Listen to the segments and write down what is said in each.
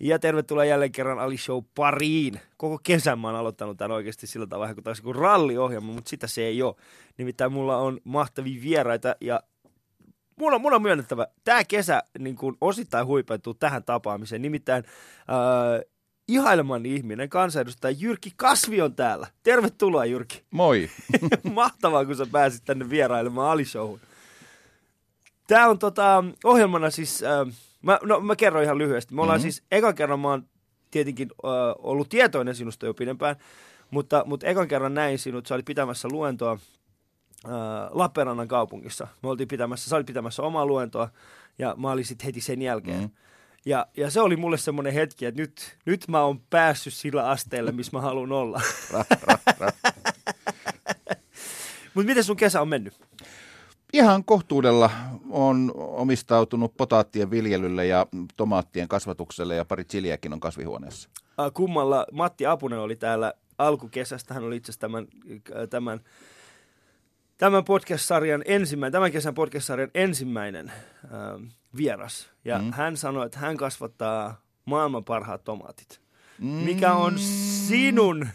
Ja tervetuloa jälleen kerran Ali Show pariin. Koko kesän mä oon aloittanut tämän oikeasti sillä tavalla, kun taas kuin ralliohjelma, mutta sitä se ei ole. Nimittäin mulla on mahtavia vieraita ja mun on, mun on myönnettävä, tämä kesä niin kuin osittain huipentuu tähän tapaamiseen. Nimittäin äh, ihaileman ihminen, kansanedustaja Jyrki Kasvi on täällä. Tervetuloa Jyrki. Moi. Mahtavaa, kun sä pääsit tänne vierailemaan Ali Showhun. Tämä on tota, ohjelmana siis, äh, mä, no, mä kerron ihan lyhyesti. Me ollaan mm-hmm. siis, ekan kerran mä oon tietenkin äh, ollut tietoinen sinusta jo pidempään, mutta, mutta ekan kerran näin sinut, sä olit pitämässä luentoa äh, Lappeenrannan kaupungissa. Me oltiin pitämässä, sä olit pitämässä omaa luentoa ja mä olin sitten heti sen jälkeen. Mm-hmm. Ja, ja se oli mulle semmoinen hetki, että nyt, nyt mä oon päässyt sillä asteelle, missä mä haluan olla. Mutta miten sun kesä on mennyt? Ihan kohtuudella on omistautunut potaattien viljelylle ja tomaattien kasvatukselle ja pari chiliäkin on kasvihuoneessa. Kummalla Matti Apunen oli täällä alkukesästä, hän oli itse asiassa tämän, tämän, tämän podcast-sarjan ensimmäinen, tämän kesän podcast-sarjan ensimmäinen äh, vieras. Ja mm. hän sanoi, että hän kasvattaa maailman parhaat tomaatit. Mm. Mikä on sinun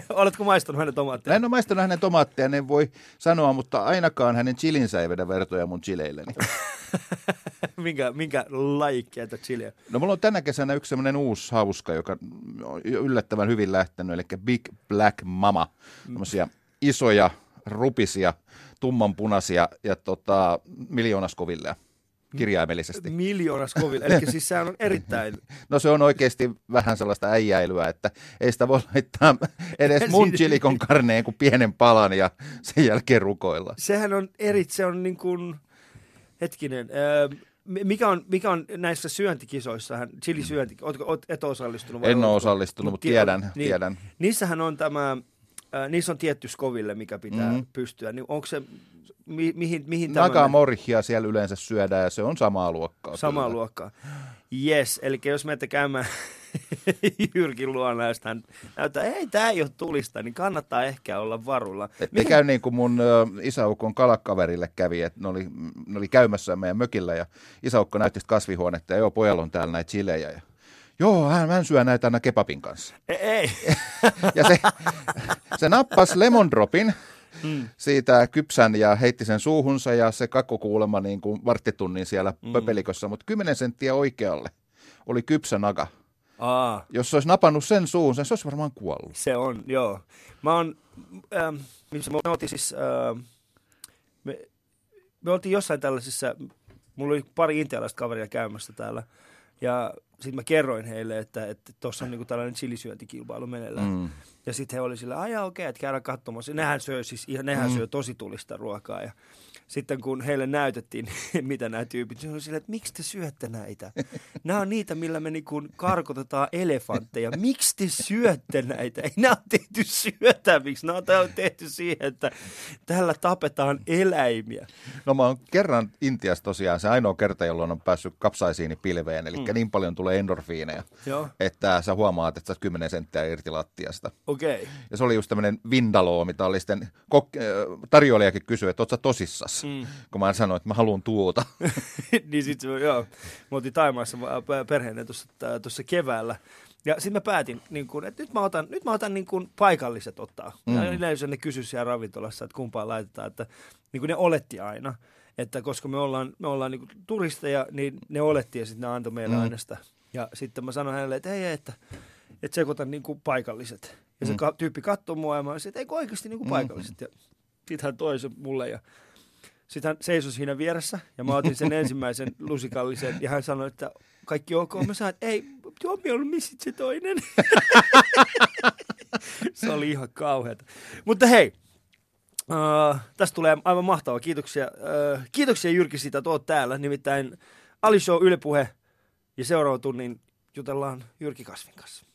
Oletko maistanut hänen tomaatteja? En ole maistanut hänen tomaatteja, en voi sanoa, mutta ainakaan hänen chilinsä ei vedä vertoja mun chileilleni. minkä, minkä lajikkeita chiliä? No mulla on tänä kesänä yksi semmoinen uusi hauska, joka on yllättävän hyvin lähtenyt, eli Big Black Mama. Tämmöisiä isoja, rupisia, tummanpunaisia ja tota, miljoonaskuvilleja kirjaimellisesti. Miljoonas kovilla, eli siis sehän on erittäin... No se on oikeasti vähän sellaista äijäilyä, että ei sitä voi laittaa edes mun chilikon karneen kuin pienen palan ja sen jälkeen rukoilla. Sehän on eri, se on niin kuin, hetkinen, mikä on, mikä on näissä syöntikisoissa, chilisyönti, oot, et osallistunut? En ole osallistunut, mutta tiedän, niin, tiedän. Niissähän on tämä, niissä on tietty skoville, mikä pitää mm-hmm. pystyä. Niin onko se mi, mihin, mihin Nakamorhia siellä yleensä syödään ja se on samaa luokkaa. Samaa kyllä. luokkaa. Yes, eli jos menette käymään Jyrkin luona, ja hän näyttää, ei tämä ei ole tulista, niin kannattaa ehkä olla varulla. Ette käy niin kuin mun isäukon kalakaverille kävi, että ne oli, ne oli käymässä meidän mökillä ja isäukko näytti kasvihuonetta ja joo, pojalla on täällä näitä chilejä ja Joo, hän, hän syö näitä aina kebabin kanssa. Ei. ei. ja se, se nappasi lemon dropin mm. siitä kypsän ja heitti sen suuhunsa ja se kuulemma niin kuin varttitunnin siellä mm. pöpelikossa, mutta 10 senttiä oikealle oli kypsä naga. Aa. Jos se olisi napannut sen suuhun, se olisi varmaan kuollut. Se on, joo. Mä oon, ähm, missä me oltiin siis, äh, me, me oltiin jossain tällaisissa, mulla oli pari intialaista kaveria käymässä täällä, ja sitten mä kerroin heille, että tuossa on niinku tällainen chilisyöntikilpailu meneillään. Mm. Ja sitten he oli sillä, aja okei, okay, että käydään katsomassa. Nehän syö siis, nehän mm. syö tosi tulista ruokaa. Ja sitten kun heille näytettiin, mitä nämä tyypit, se oli sillä, että miksi te syötte näitä? Nämä on niitä, millä me niinku karkotetaan elefantteja. Miksi te syötte näitä? Ei nämä on tehty syötäviksi. Nämä on tehty siihen, että tällä tapetaan eläimiä. No mä oon kerran Intiassa tosiaan se ainoa kerta, jolloin on päässyt kapsaisiini pilveen. Eli mm. niin paljon tulee endorfiineja, Joo. että sä huomaat, että sä 10 senttiä irti lattiasta. Okei. Okay. Ja se oli just tämmöinen vindaloo, mitä oli sitten, kok- tarjoilijakin kysyi, että oot sä tosissas? Mm. kun mä sanoin, että mä haluan tuota. niin sitten joo, me oltiin Taimaassa perheenä tuossa keväällä. Ja sitten mä päätin, niin kun, että nyt mä otan, nyt mä otan niin kun paikalliset ottaa. Mm. Ja yleensä ne kysyi siellä ravintolassa, että kumpaan laitetaan. Että, niin kuin ne oletti aina, että koska me ollaan, me ollaan niin turisteja, niin ne oletti ja sitten ne antoi meille mm. aina sitä. Ja sitten mä sanoin hänelle, että ei, että, että sekoitan niin kuin paikalliset. Ja mm. se tyyppi katsoi mua ja mä sanoin, että eikö oikeasti niin kuin mm. paikalliset. Ja sitten hän toi se mulle ja sitten hän seisoi siinä vieressä ja mä otin sen ensimmäisen lusikallisen ja hän sanoi, että kaikki ok. Mä sanoin, että ei, tuo on missit se toinen. se oli ihan kauheata. Mutta hei, uh, tästä tulee aivan mahtavaa. Kiitoksia, uh, kiitoksia Jyrki siitä, että oot täällä. Nimittäin Ali Show Yle Puhe ja seuraava tunnin jutellaan Jyrki Kasvin kanssa.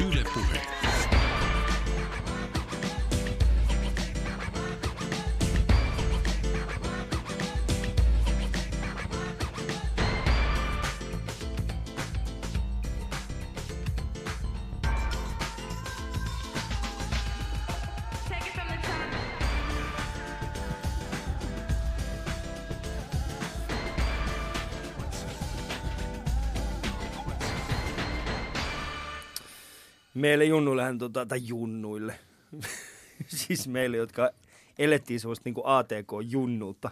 Yle Puhe. Meille junnuillehän, tota, tai junnuille, siis meille, jotka elettiin semmoista niin ATK-junnuutta,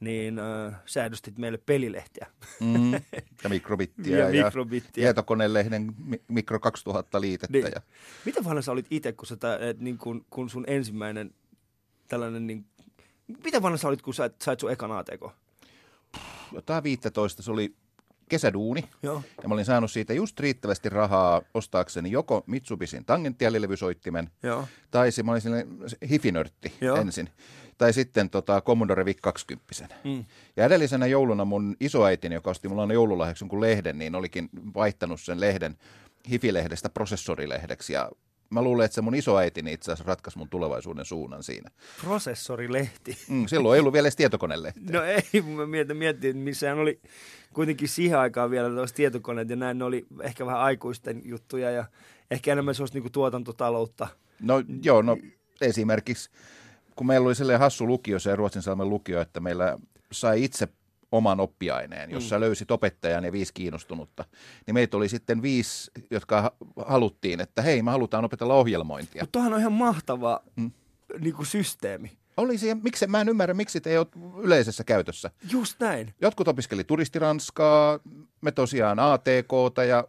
niin äh, säädöstit meille pelilehtiä. Mm, ja mikrobittiä Ja ja, mikrobittiä. tietokonelehden mi- mikro 2000 liitettä. Niin. Ja, Mitä vanha sä olit itse, kun, sä, et, niin kun, kun sun ensimmäinen tällainen, niin, mitä vanha sä olit, kun sä sait sun ekan ATK? jotain 15, se oli kesäduuni. Joo. Ja mä olin saanut siitä just riittävästi rahaa ostaakseni joko Mitsubisin tangenttiälilevysoittimen, Joo. tai se, mä olin sellainen hifinörtti Joo. ensin, tai sitten tota, Commodore VIC 20. Mm. Ja edellisenä jouluna mun isoäitini, joka osti mulla aina joululahjaksi jonkun lehden, niin olikin vaihtanut sen lehden hifilehdestä prosessorilehdeksi. Ja mä luulen, että se mun isoäitini itse asiassa ratkaisi mun tulevaisuuden suunnan siinä. Prosessorilehti. Mm, silloin ei ollut vielä edes tietokonelehti. No ei, mä mietin, mietin että missähän oli kuitenkin siihen aikaan vielä tuossa tietokoneet ja näin ne oli ehkä vähän aikuisten juttuja ja ehkä enemmän sellaista niin tuotantotaloutta. No joo, no esimerkiksi kun meillä oli sellainen hassu lukio, se Ruotsinsalmen lukio, että meillä sai itse oman oppiaineen, jossa mm. löysit opettajan ja viisi kiinnostunutta. Niin meitä oli sitten viisi, jotka ha- haluttiin, että hei, me halutaan opetella ohjelmointia. Mutta tuohan on ihan mahtava mm. niin kuin systeemi. Oli siihen, miksi, mä en ymmärrä, miksi te ei ole yleisessä käytössä. Just näin. Jotkut opiskeli turistiranskaa, me tosiaan ATKta ja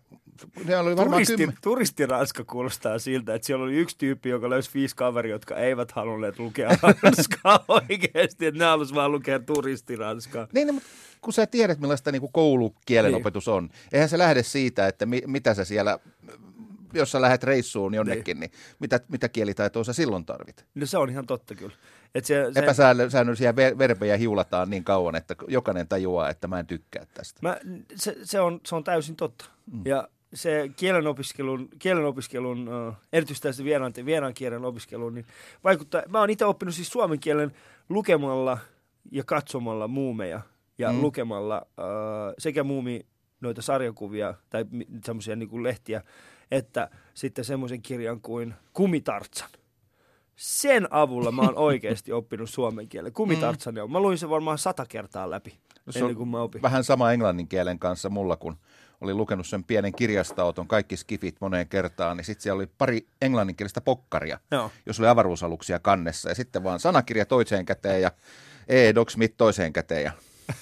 ne oli varmaan Turisti, kymmen... turistiranska kuulostaa siltä, että siellä oli yksi tyyppi, joka löysi viisi kaveria, jotka eivät halunneet lukea ranskaa oikeasti, että ne halusivat vaan lukea turistiranskaa. Niin, niin, mutta kun sä tiedät, millaista niin koulukielenopetus on, eihän se lähde siitä, että mi, mitä sä siellä, jos sä lähdet reissuun jonnekin, niin, niin mitä, mitä kielitaitoa sä silloin tarvit? No se on ihan totta kyllä. Et se, se, Epäsäännöllisiä ver- verbejä hiulataan niin kauan, että jokainen tajuaa, että mä en tykkää tästä. Mä, se, se, on, se on täysin totta. Mm. Ja se kielenopiskelun, kielenopiskelun erityisesti vieraan, vieraan kielen opiskeluun, niin vaikuttaa, mä oon itse oppinut siis suomen kielen lukemalla ja katsomalla muumeja ja mm. lukemalla uh, sekä muumi noita sarjakuvia tai semmoisia niin lehtiä, että sitten semmoisen kirjan kuin Kumitartsan. Sen avulla mä oon oikeasti oppinut suomen kielen. Kumitartsan mm. Mä luin sen varmaan sata kertaa läpi No se ennen kuin mä opin. vähän sama englannin kielen kanssa mulla, kun olin lukenut sen pienen kirjastoauton, kaikki skifit moneen kertaan, niin sitten siellä oli pari englanninkielistä pokkaria, Joo. jos oli avaruusaluksia kannessa. Ja sitten vaan sanakirja toiseen käteen ja E-Doc Smith toiseen käteen. Ja...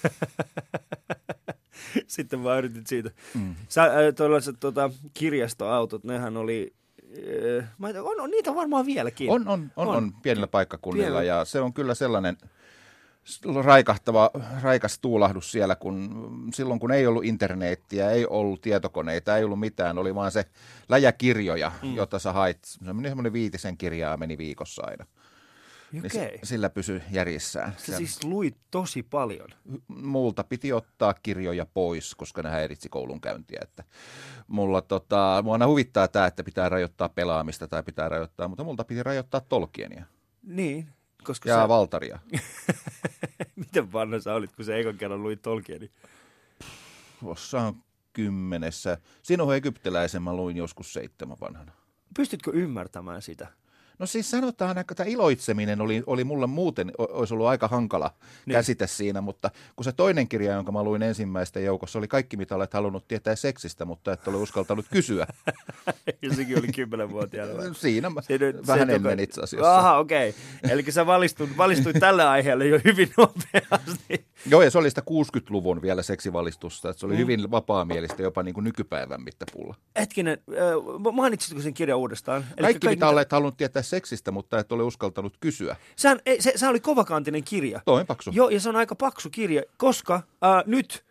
Sitten vaan yritit siitä. Mm. Sä, äh, tuollaiset tota, kirjastoautot, nehän oli... Äh, on, on niitä varmaan vieläkin. On, on, on, On. on pienillä paikkakunnilla Pienellä. ja se on kyllä sellainen raikahtava, raikas tuulahdus siellä, kun silloin kun ei ollut internettiä, ei ollut tietokoneita, ei ollut mitään, oli vaan se läjäkirjoja, mm. jota sä hait. Semmoinen viitisen kirjaa meni viikossa aina. Niin Okei. se, sillä pysyi järjissään. Sä siis luit tosi paljon. multa piti ottaa kirjoja pois, koska ne häiritsi koulunkäyntiä. Että mulla tota, mua aina huvittaa tämä, että pitää rajoittaa pelaamista tai pitää rajoittaa, mutta multa piti rajoittaa Tolkienia Niin, koska ja sä... Valtaria. Miten vanha sä olit, kun sä ekan kerran luit Tolkieni? Jossain kymmenessä. Sinun egyptiläisen mä luin joskus seitsemän vanhana. Pystytkö ymmärtämään sitä? No siis sanotaan, että tämä iloitseminen oli, oli mulle muuten, olisi ollut aika hankala Niin. käsite siinä, mutta kun se toinen kirja, jonka mä luin ensimmäisten joukossa, oli kaikki, mitä olet halunnut tietää seksistä, mutta et ole uskaltanut kysyä. ja sekin oli kymmenenvuotiaana. Siinä mä, Se nyt- vähän se, ennen itse asiassa. Aha, okei. Okay. Eli sä valistuit, valistuit tälle aiheelle jo hyvin nopeasti. Joo, ja se oli sitä 60-luvun vielä seksivalistusta, että se oli mm. hyvin vapaamielistä jopa niin kuin nykypäivän mittapuulla. Hetkinen, äh, mainitsitko sen kirjan uudestaan? Kaikki, mitä mitä- olet halunnut tietää seksistä, mutta et ole uskaltanut kysyä. Sehän, ei, se, se oli kovakantinen kirja. Toinen paksu. Joo, ja se on aika paksu kirja, koska äh, nyt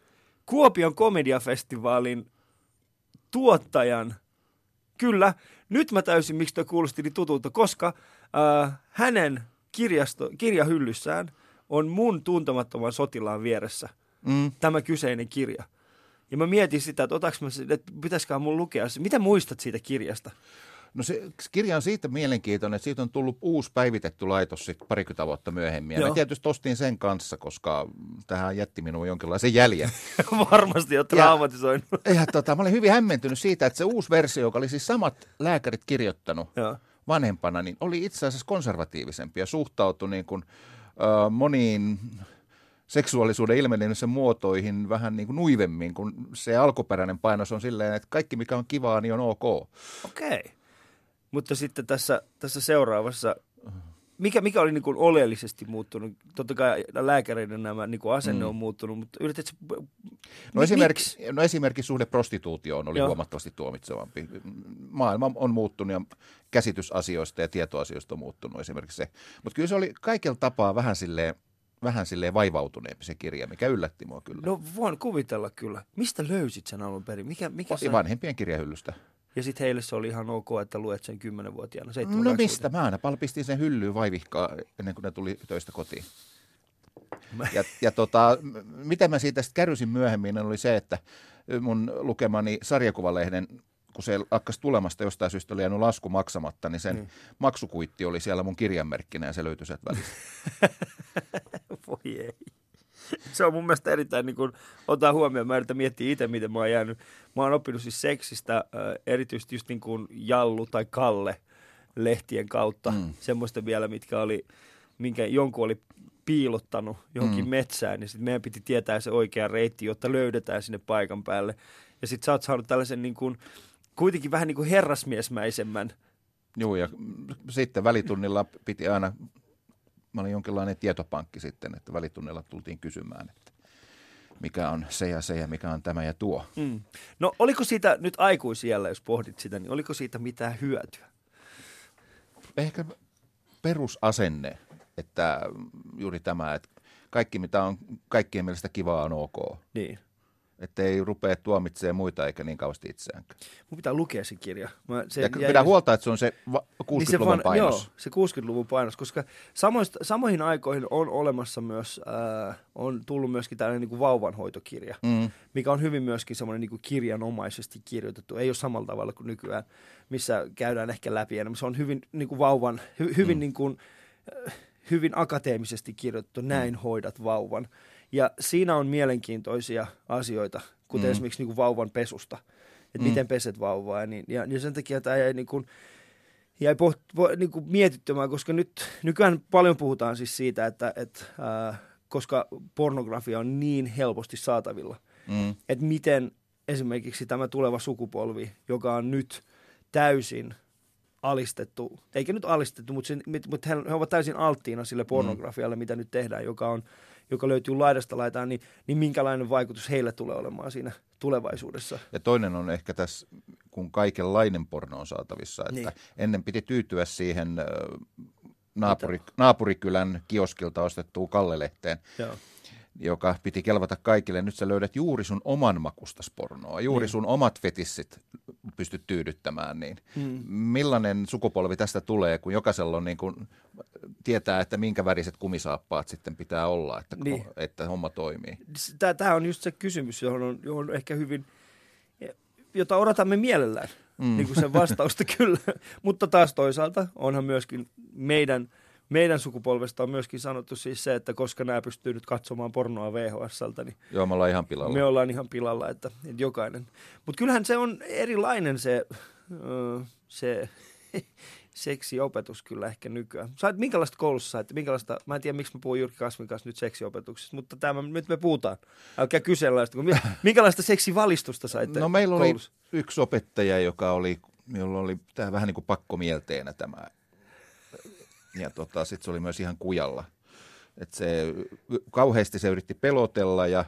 Kuopion komediafestivaalin tuottajan, kyllä, nyt mä täysin, miksi toi kuulosti niin tutulta, koska äh, hänen kirjasto, kirjahyllyssään on mun tuntemattoman sotilaan vieressä Mm. tämä kyseinen kirja. Ja mä mietin sitä, että, otaks mä, että pitäisikö mun lukea se. Mitä muistat siitä kirjasta? No se kirja on siitä mielenkiintoinen, että siitä on tullut uusi päivitetty laitos sit parikymmentä vuotta myöhemmin. Ja Joo. mä tietysti ostin sen kanssa, koska tähän jätti minuun jonkinlaisen jäljen. Varmasti on traumatisoinut. ja tota, mä olin hyvin hämmentynyt siitä, että se uusi versio, joka oli siis samat lääkärit kirjoittanut Joo. vanhempana, niin oli itse asiassa konservatiivisempi ja suhtautui niin kuin, ö, moniin seksuaalisuuden ilmenemisen muotoihin vähän niin kuin nuivemmin, kun se alkuperäinen painos on silleen, että kaikki mikä on kivaa, niin on ok. Okei. Mutta sitten tässä, tässä seuraavassa, mikä, mikä oli niin kuin oleellisesti muuttunut? Totta kai lääkäreiden nämä niin kuin asenne mm. on muuttunut, mutta yritätkö... No, mi- esimerkiksi, miksi? no esimerkiksi suhde prostituutioon oli Joo. huomattavasti tuomitsevampi. Maailma on muuttunut ja käsitys asioista ja tietoasioista on muuttunut esimerkiksi se. Mutta kyllä se oli kaikella tapaa vähän silleen, vähän silleen vaivautuneempi se kirja, mikä yllätti mua kyllä. No voin kuvitella kyllä. Mistä löysit sen alun perin? Mikä, mikä Ja vanhempien kirjahyllystä. Ja sitten heille se oli ihan ok, että luet sen kymmenenvuotiaana. No mistä? Mä aina palpistin sen hyllyyn vaivihkaa ennen kuin ne tuli töistä kotiin. Ja, ja tota, mitä mä siitä sitten kärrysin myöhemmin oli se, että mun lukemani sarjakuvalehden, kun se lakkas tulemasta jostain syystä oli jäänyt lasku maksamatta, niin sen niin. maksukuitti oli siellä mun kirjanmerkkinä ja se löytyi sieltä välistä. Voi ei. Se on mun mielestä erittäin, niin kun otan huomioon, mä yritän miettiä itse, miten mä oon jäänyt. Mä oon oppinut siis seksistä erityisesti just niin kuin Jallu tai Kalle lehtien kautta. Mm. Mm. Semmoista vielä, mitkä oli, minkä jonkun oli piilottanut johonkin. Mm. metsään, niin sitten meidän piti tietää se oikea reitti, jotta löydetään sinne paikan päälle. Ja sitten sä oot saanut tällaisen niin kuin, kuitenkin vähän niin kuin herrasmiesmäisemmän Joo, ja sitten välitunnilla piti aina, mä olin jonkinlainen tietopankki sitten, että välitunnilla tultiin kysymään, että mikä on se ja se ja mikä on tämä ja tuo. Mm. No oliko siitä nyt aikuisiellä, jos pohdit sitä, niin oliko siitä mitään hyötyä? ehkä perusasenne, että juuri tämä, että kaikki mitä on kaikkien mielestä kivaa on ok. Niin. Että ei rupea tuomitsemaan muita eikä niin kauheasti itseäänkään. Mun pitää lukea se kirja. Mä, se Ja jäi- pidä huolta, että se on se va- niin se 60-luvun van- painos. Joo, se 60-luvun painos, koska samoista, samoihin aikoihin on olemassa myös, äh, on tullut myöskin tällainen niin kuin vauvanhoitokirja, Mm. mikä on hyvin myöskin semmoinen niin kuin kirjanomaisesti kirjoitettu. Ei ole samalla tavalla kuin nykyään, missä käydään ehkä läpi enemmän. Se on hyvin niin kuin vauvan, hy, hyvin, mm. niin kuin, äh, hyvin akateemisesti kirjoitettu, näin hoidat vauvan. Ja siinä on mielenkiintoisia asioita, kuten mm. Esimerkiksi niin kuin vauvan pesusta, että mm. Miten peset vauvaa. Ja, niin, ja, ja sen takia tämä jäi niin kuin, jäi poht, po, niin kuin mietittymään, koska nyt nykyään paljon puhutaan siis siitä, että, että ää, koska pornografia on niin helposti saatavilla, Mm. että miten esimerkiksi tämä tuleva sukupolvi, joka on nyt täysin alistettu, eikä nyt alistettu, mutta, sen, mutta he, he ovat täysin alttiina sille pornografialle, mm. mitä nyt tehdään, joka, on, joka löytyy laidasta laitaan, niin, niin minkälainen vaikutus heille tulee olemaan siinä tulevaisuudessa. Ja toinen on ehkä tässä, kun kaikenlainen porno on saatavissa, että Niin. ennen piti tyytyä siihen naapuri, naapurikylän kioskilta ostettuun Kallelehteen, Joo. Joka piti kelvata kaikille. Nyt sä löydät juuri sun oman makustas pornoa, juuri Niin. sun omat fetissit pystyt tyydyttämään. Niin Hmm. millainen sukupolvi tästä tulee, kun jokaisella on niin kuin, tietää, että minkä väriset kumisaappaat sitten pitää olla, että, Niin. että homma toimii. Tämä on just se kysymys, johon on, johon on ehkä hyvin, jota odotamme mielellään, mm. Mm. niin kuin sen vastausta kyllä. Mutta taas toisaalta onhan myöskin meidän, meidän sukupolvesta on myöskin sanottu siis se, että koska nämä pystyy nyt katsomaan pornoa VHSltä, niin Joo, me ollaan ihan pilalla. me ollaan ihan pilalla, että, että jokainen. Mutta kyllähän se on erilainen se, ö, se seksiopetus kyllä ehkä nykyään. Sait, minkälaista koulussa sait? Minkälaista, mä en tiedä, miksi mä puhun Jyrki Kasvin kanssa nyt seksiopetuksesta, mutta tämä, nyt me puhutaan. Älkää mi- Minkälaista seksivalistusta saitte No meillä oli koulussa? yksi opettaja, joka oli, jolla oli tämä vähän niin kuin pakkomielteenä tämä. Ja tota, sitten se oli myös ihan kujalla. Et se, kauheasti se yritti pelotella ja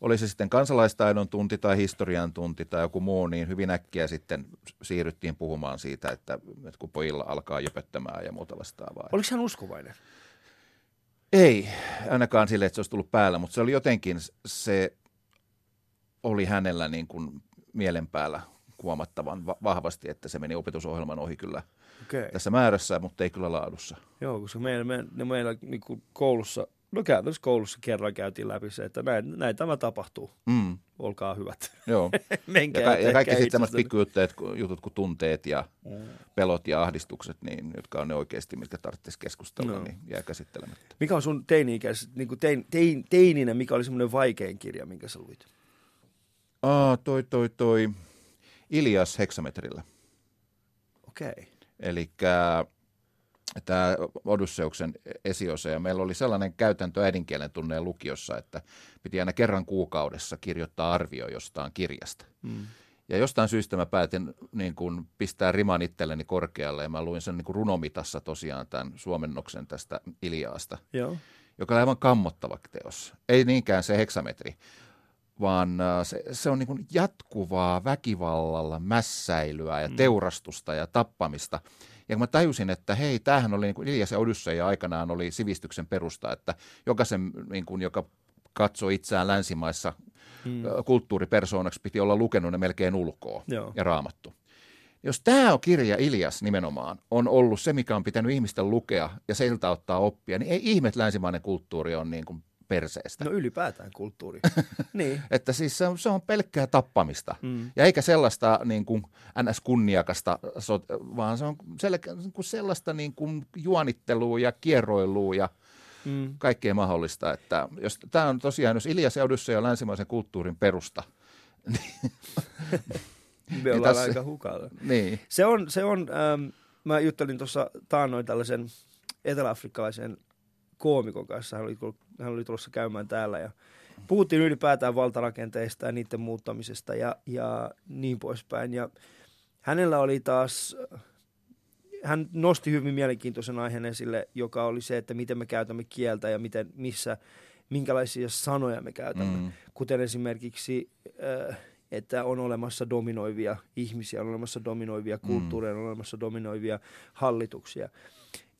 oli se sitten kansalaistaidon tunti tai historian tunti tai joku muu, niin hyvin äkkiä sitten siirryttiin puhumaan siitä, että, että kun pojilla alkaa jöpöttämään ja muuta vastaavaa. Oliko hän uskovainen? Ei, ainakaan sille, että se olisi tullut päällä, mutta se oli jotenkin, se oli hänellä niin kuin mielen päällä huomattavan va- vahvasti, että se meni opetusohjelman ohi kyllä. Okay. tässä määrässä, mutta ei kyllä laadussa. Joo, koska meillä, me, ne meillä niin kuin koulussa, no käytännössä koulussa kerran käytiin läpi se, että näin, näin tämä tapahtuu. Mm, Olkaa hyvät. joo. Menkää Ja, ka- ja kaikki sitten tämmöiset ku- jutut kuin tunteet ja Mm. pelot ja ahdistukset, niin, jotka on ne oikeasti, mitkä tarvitsisi keskustella, No. niin jää käsittelemättä. Mikä on sun teini-ikäiset, niin kuin tein, tein, teininä, mikä oli semmoinen vaikein kirja, minkä sä luit? Aa, toi, toi, toi. Ilias heksametrillä. Okei. Okay. Eli tämä Odysseuksen esiosa, ja meillä oli sellainen käytäntö äidinkielen tunneen lukiossa, että piti aina kerran kuukaudessa kirjoittaa arvio jostain kirjasta. Mm. Ja jostain syystä mä päätin niin kuin pistää riman itselleni korkealle ja mä luin sen niin kuin runomitassa tosiaan tämän suomennoksen tästä Iliaasta, Joo. joka on aivan kammottava teos. Ei niinkään se heksametri, vaan äh, se, se on niin kuin jatkuvaa väkivallalla mässäilyä ja Mm. teurastusta ja tappamista. Ja kun mä tajusin, että hei, tämähän oli niin kuin Ilias ja Odysseja aikanaan oli sivistyksen perusta, että jokaisen, niin kuin, joka katsoi itseään länsimaissa Mm. ö, kulttuuripersoonaksi, piti olla lukenut ne melkein ulkoa Joo. ja raamattu. Jos tämä on kirja Ilias nimenomaan, on ollut se, mikä on pitänyt ihmisten lukea ja siltä ottaa oppia, niin ei ihme, että länsimainen kulttuuri on niin kuin perseestä. No ylipäätään kulttuuri. niin. Että siis se on, se on pelkkää tappamista. Mm. Ja eikä sellaista niin kuin NS-kunniakasta, vaan se on selkä, niin kuin sellaista niin kuin juonittelua ja kierroilua ja Mm. kaikkea mahdollista. Että jos tämä on tosiaan, jos Ilias ja Odysseja on länsimaisen kulttuurin perusta, Me ollaan tässä- aika hukalla. niin, Se on, se on ähm, mä juttelin tuossa taannoin tällaisen eteläafrikkalaisen koomikon kanssa. Hän oli, hän oli tulossa käymään täällä ja puhuttiin ylipäätään valtarakenteista ja niiden muuttamisesta ja, ja niin poispäin. Ja hänellä oli taas, hän nosti hyvin mielenkiintoisen aiheen esille, joka oli se, että miten me käytämme kieltä ja miten, missä, minkälaisia sanoja me käytämme. mm, Kuten esimerkiksi, äh, että on olemassa dominoivia ihmisiä, on olemassa dominoivia kulttuureja, on olemassa dominoivia hallituksia.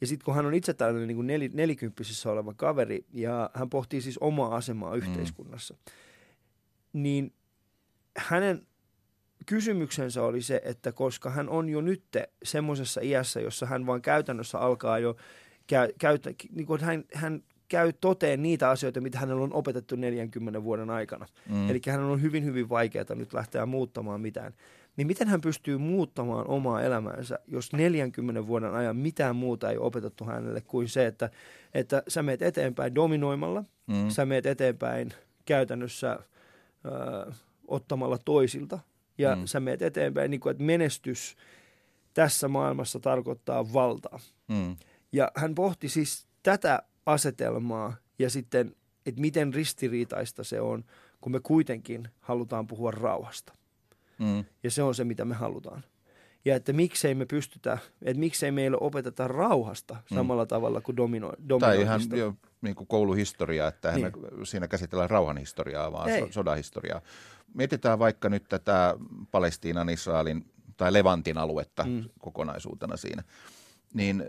Ja sitten kun hän on itse tällainen niin kuin neli, nelikymppisissä oleva kaveri, ja hän pohtii siis omaa asemaa yhteiskunnassa, niin hänen kysymyksensä oli se, että koska hän on jo nyt semmoisessa iässä, jossa hän vaan käytännössä alkaa jo käy, käytä, niin kuin hän, hän käy toteen niitä asioita, mitä hänellä on opetettu 40 vuoden aikana. mm, Eli hän on hyvin, hyvin vaikeaa nyt lähteä muuttamaan mitään. Niin miten hän pystyy muuttamaan omaa elämäänsä, jos 40 vuoden ajan mitään muuta ei opetettu hänelle kuin se, että, että sä meet eteenpäin dominoimalla, mm, sä meet eteenpäin käytännössä ö, ottamalla toisilta ja mm. sä meet eteenpäin, niin kuin, että menestys tässä maailmassa tarkoittaa valtaa. mm, Ja hän pohti siis tätä asetelmaa ja sitten, että miten ristiriitaista se on, kun me kuitenkin halutaan puhua rauhasta. Mm. Ja se on se, mitä me halutaan. Ja että miksei me pystytä, että miksei meille opeteta rauhasta samalla tavalla kuin domino, Tai ihan jo, niin kuin kouluhistoria, että niin. Niin. siinä käsitellään rauhanhistoriaa, vaan Ei. so, sodahistoriaa. Mietitään vaikka nyt tätä Palestiinan, Israelin tai Levantin aluetta mm. Mm. kokonaisuutena siinä. Niin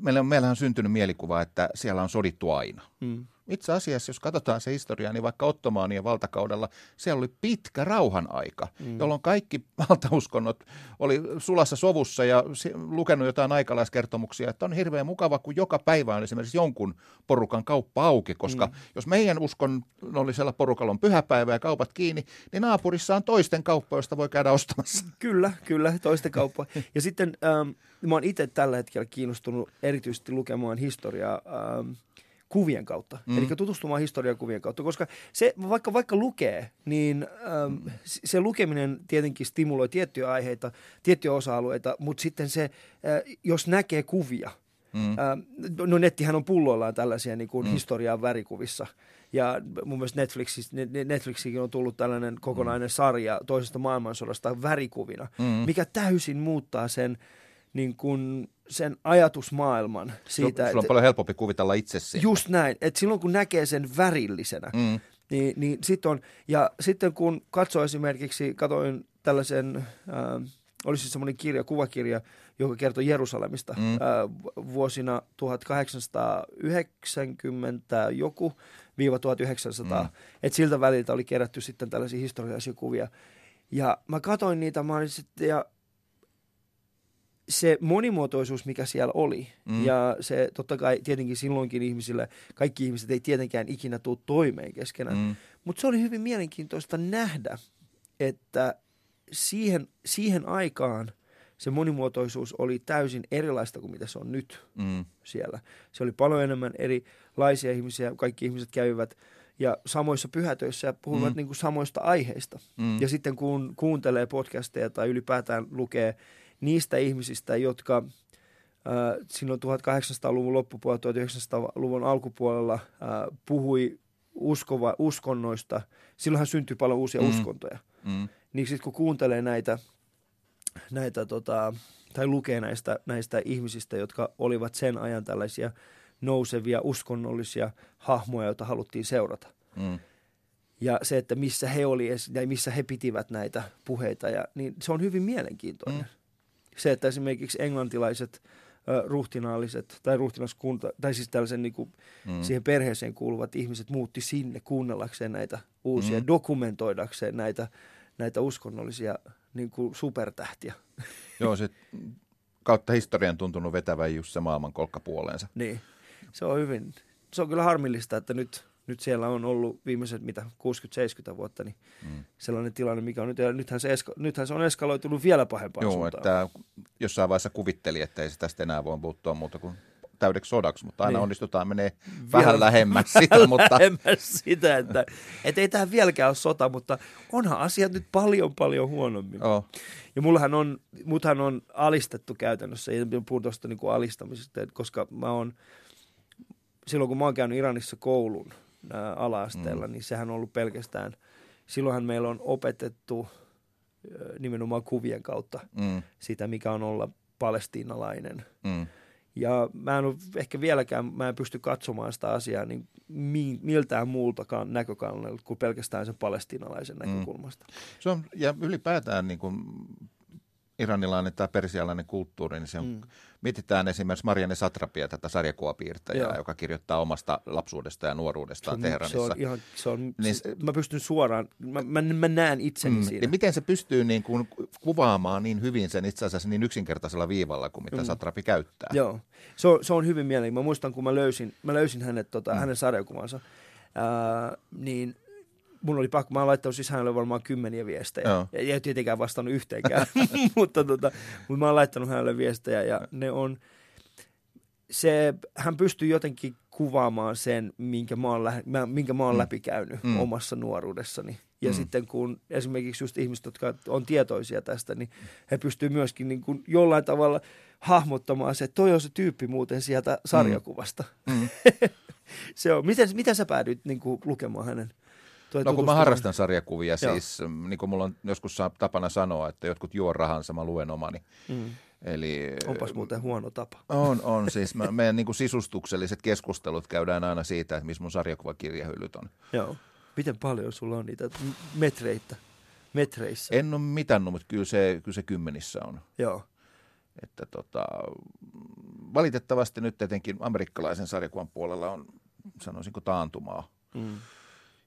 meillä, meillähän on syntynyt mielikuva, että siellä on sodittu aina. Mm. Itse asiassa, jos katsotaan se historia, niin vaikka Ottomaanien valtakaudella siellä oli pitkä rauhan aika, mm. jolloin kaikki valtauskonnot oli sulassa sovussa ja lukenut jotain aikalaiskertomuksia, että on hirveän mukava, kun joka päivä on esimerkiksi jonkun porukan kauppa auki, koska mm. jos meidän uskonnollisella porukalla on pyhäpäivä ja kaupat kiinni, niin naapurissa on toisten kauppa, josta voi käydä ostamassa. Kyllä, kyllä, toisten kauppaa. Ja sitten ähm, mä oon itse tällä hetkellä kiinnostunut erityisesti lukemaan historiaa ähm, kuvien kautta. Mm. Eli tutustumaan historian kuvien kautta, koska se, vaikka, vaikka lukee, niin ähm, s- se lukeminen tietenkin stimuloi tiettyjä aiheita, tiettyjä osa-alueita, mutta sitten se, äh, jos näkee kuvia, Mm. Ähm, no nettihän on pulloillaan tällaisia niin kuin mm. historiaa värikuvissa. Ja mun mielestä Netflixis, Ne- Netflixikin on tullut tällainen kokonainen mm. sarja toisesta maailmansodasta värikuvina, Mm. mikä täysin muuttaa sen, niin kuin, sen ajatusmaailman siitä. Sulla on paljon helpompi kuvitella itse siinä. just näin, että silloin kun näkee sen värillisenä, Mm. niin, niin sitten on, ja sitten kun katsoo esimerkiksi, katoin tällaisen, äh, oli siis semmoinen kirja, kuvakirja, joka kertoi Jerusalemista Mm. äh, vuosina 1890 joku viiva 1900. Mm. Mm. Et siltä väliltä oli kerätty sitten tällaisia historiallisia kuvia. Ja mä katoin niitä, mä olin sitten, ja se monimuotoisuus, mikä siellä oli, Mm. ja se totta kai tietenkin silloinkin ihmisille, kaikki ihmiset ei tietenkään ikinä tule toimeen keskenään, Mm. mutta se oli hyvin mielenkiintoista nähdä, että siihen, siihen aikaan se monimuotoisuus oli täysin erilaista kuin mitä se on nyt Mm. siellä. Se oli paljon enemmän erilaisia ihmisiä, kaikki ihmiset käyvät ja samoissa pyhätöissä ja puhuvat mm. niin kuin samoista aiheista. Mm. Ja sitten kun kuuntelee podcasteja tai ylipäätään lukee niistä ihmisistä, jotka äh, silloin 1800-luvun loppupuolella, 1900-luvun alkupuolella äh, puhui uskova, uskonnoista, silloinhan syntyi paljon uusia Mm. mm. uskontoja. Mm. niin sitten kun kuuntelee näitä, näitä tota, tai lukee näistä, näistä ihmisistä, jotka olivat sen ajan tällaisia nousevia uskonnollisia hahmoja, joita haluttiin seurata. Mm. Ja se, että missä he oli ja missä he pitivät näitä puheita, ja, niin se on hyvin mielenkiintoinen. Mm. Se, että esimerkiksi englantilaiset ruhtinaalliset tai ruhtinaskunta, tai siis tällaisen niin kuin, mm. siihen perheeseen kuuluvat ihmiset muutti sinne kuunnellakseen näitä uusia, mm. dokumentoidakseen näitä, näitä uskonnollisia niin kuin supertähtiä. Joo, se kautta historian tuntunut vetävän just se maailman kolkkapuoleensa. Niin, se on hyvin, se on kyllä harmillista, että nyt, nyt siellä on ollut viimeiset mitä 60-70 vuotta, niin mm. sellainen tilanne, mikä on nyt, ja nythän se, eska, nythän se on eskaloitunut vielä pahempaan Joo, suuntaan. että jossain vaiheessa kuvitteli, että ei se tästä enää voi puuttua muuta kuin täydeksi sodaksi, mutta aina niin. onnistutaan menee vähän lähemmäs sitä. mutta... lähemmäs sitä, että et ei tähän vieläkään ole sota, mutta onhan asiat nyt paljon paljon huonommin. Oh. Ja mullahan on, muthan on alistettu käytännössä, ja puhun tuosta niin alistamisesta, koska mä oon, silloin kun mä oon käynyt Iranissa koulun ää, ala-asteella, mm. niin sehän on ollut pelkästään, silloinhan meillä on opetettu nimenomaan kuvien kautta mm. sitä, mikä on olla palestiinalainen. Mm ja mä en ole ehkä vieläkään, mä en pysty katsomaan sitä asiaa niin miltään muultakaan näkökannalta kuin pelkästään sen palestinalaisen mm. näkökulmasta. Se on, ja ylipäätään niin kuin iranilainen tai persialainen kulttuuri, niin se on, mm. mietitään esimerkiksi Marianne Satrapia, tätä sarjakuvapiirtäjää, joka kirjoittaa omasta lapsuudesta ja nuoruudestaan se on, Teheranissa. Se on ihan, se on, niin, se, mä pystyn suoraan, mä, mä, mä näen itseni mm, siinä. Niin miten se pystyy niin kuin kuvaamaan niin hyvin sen itse asiassa niin yksinkertaisella viivalla kuin mitä mm. Satrapi käyttää? Joo, se on, se on hyvin mielenkiintoinen. Mä muistan, kun mä löysin, mä löysin hänet, tota, mm. hänen sarjakuvansa, ää, niin – mun oli pakko, mä oon laittanut siis hänelle varmaan kymmeniä viestejä. Joo. Ja ei tietenkään vastannut yhteenkään, mutta, tota, mutta mä oon laittanut hänelle viestejä ja ne on, se, hän pystyy jotenkin kuvaamaan sen, minkä mä oon, lä- minkä mä oon mm. läpikäynyt mm. omassa nuoruudessani. Ja mm. sitten kun esimerkiksi just ihmiset, jotka on tietoisia tästä, niin he pystyvät myöskin niin kuin jollain tavalla hahmottamaan se, että toi on se tyyppi muuten sieltä sarjakuvasta. Mm. Mm. se on. Miten, miten sä päädyit niin kuin, lukemaan hänen Toi no kun mä harrastan sarjakuvia, Joo. siis mm, niin kuin mulla on joskus tapana sanoa, että jotkut juo rahansa, mä luen omani. Mm. Eli, Onpas muuten huono tapa. On, on. Siis mä, meidän niin kuin sisustukselliset keskustelut käydään aina siitä, että missä mun sarjakuvakirjahyllyt on. Joo. Miten paljon sulla on niitä metreitä, metreissä? En ole mitannut, mutta kyllä se, kyllä se kymmenissä on. Joo. Että tota, valitettavasti nyt etenkin amerikkalaisen sarjakuvan puolella on, sanoisinko, taantumaa. Mm.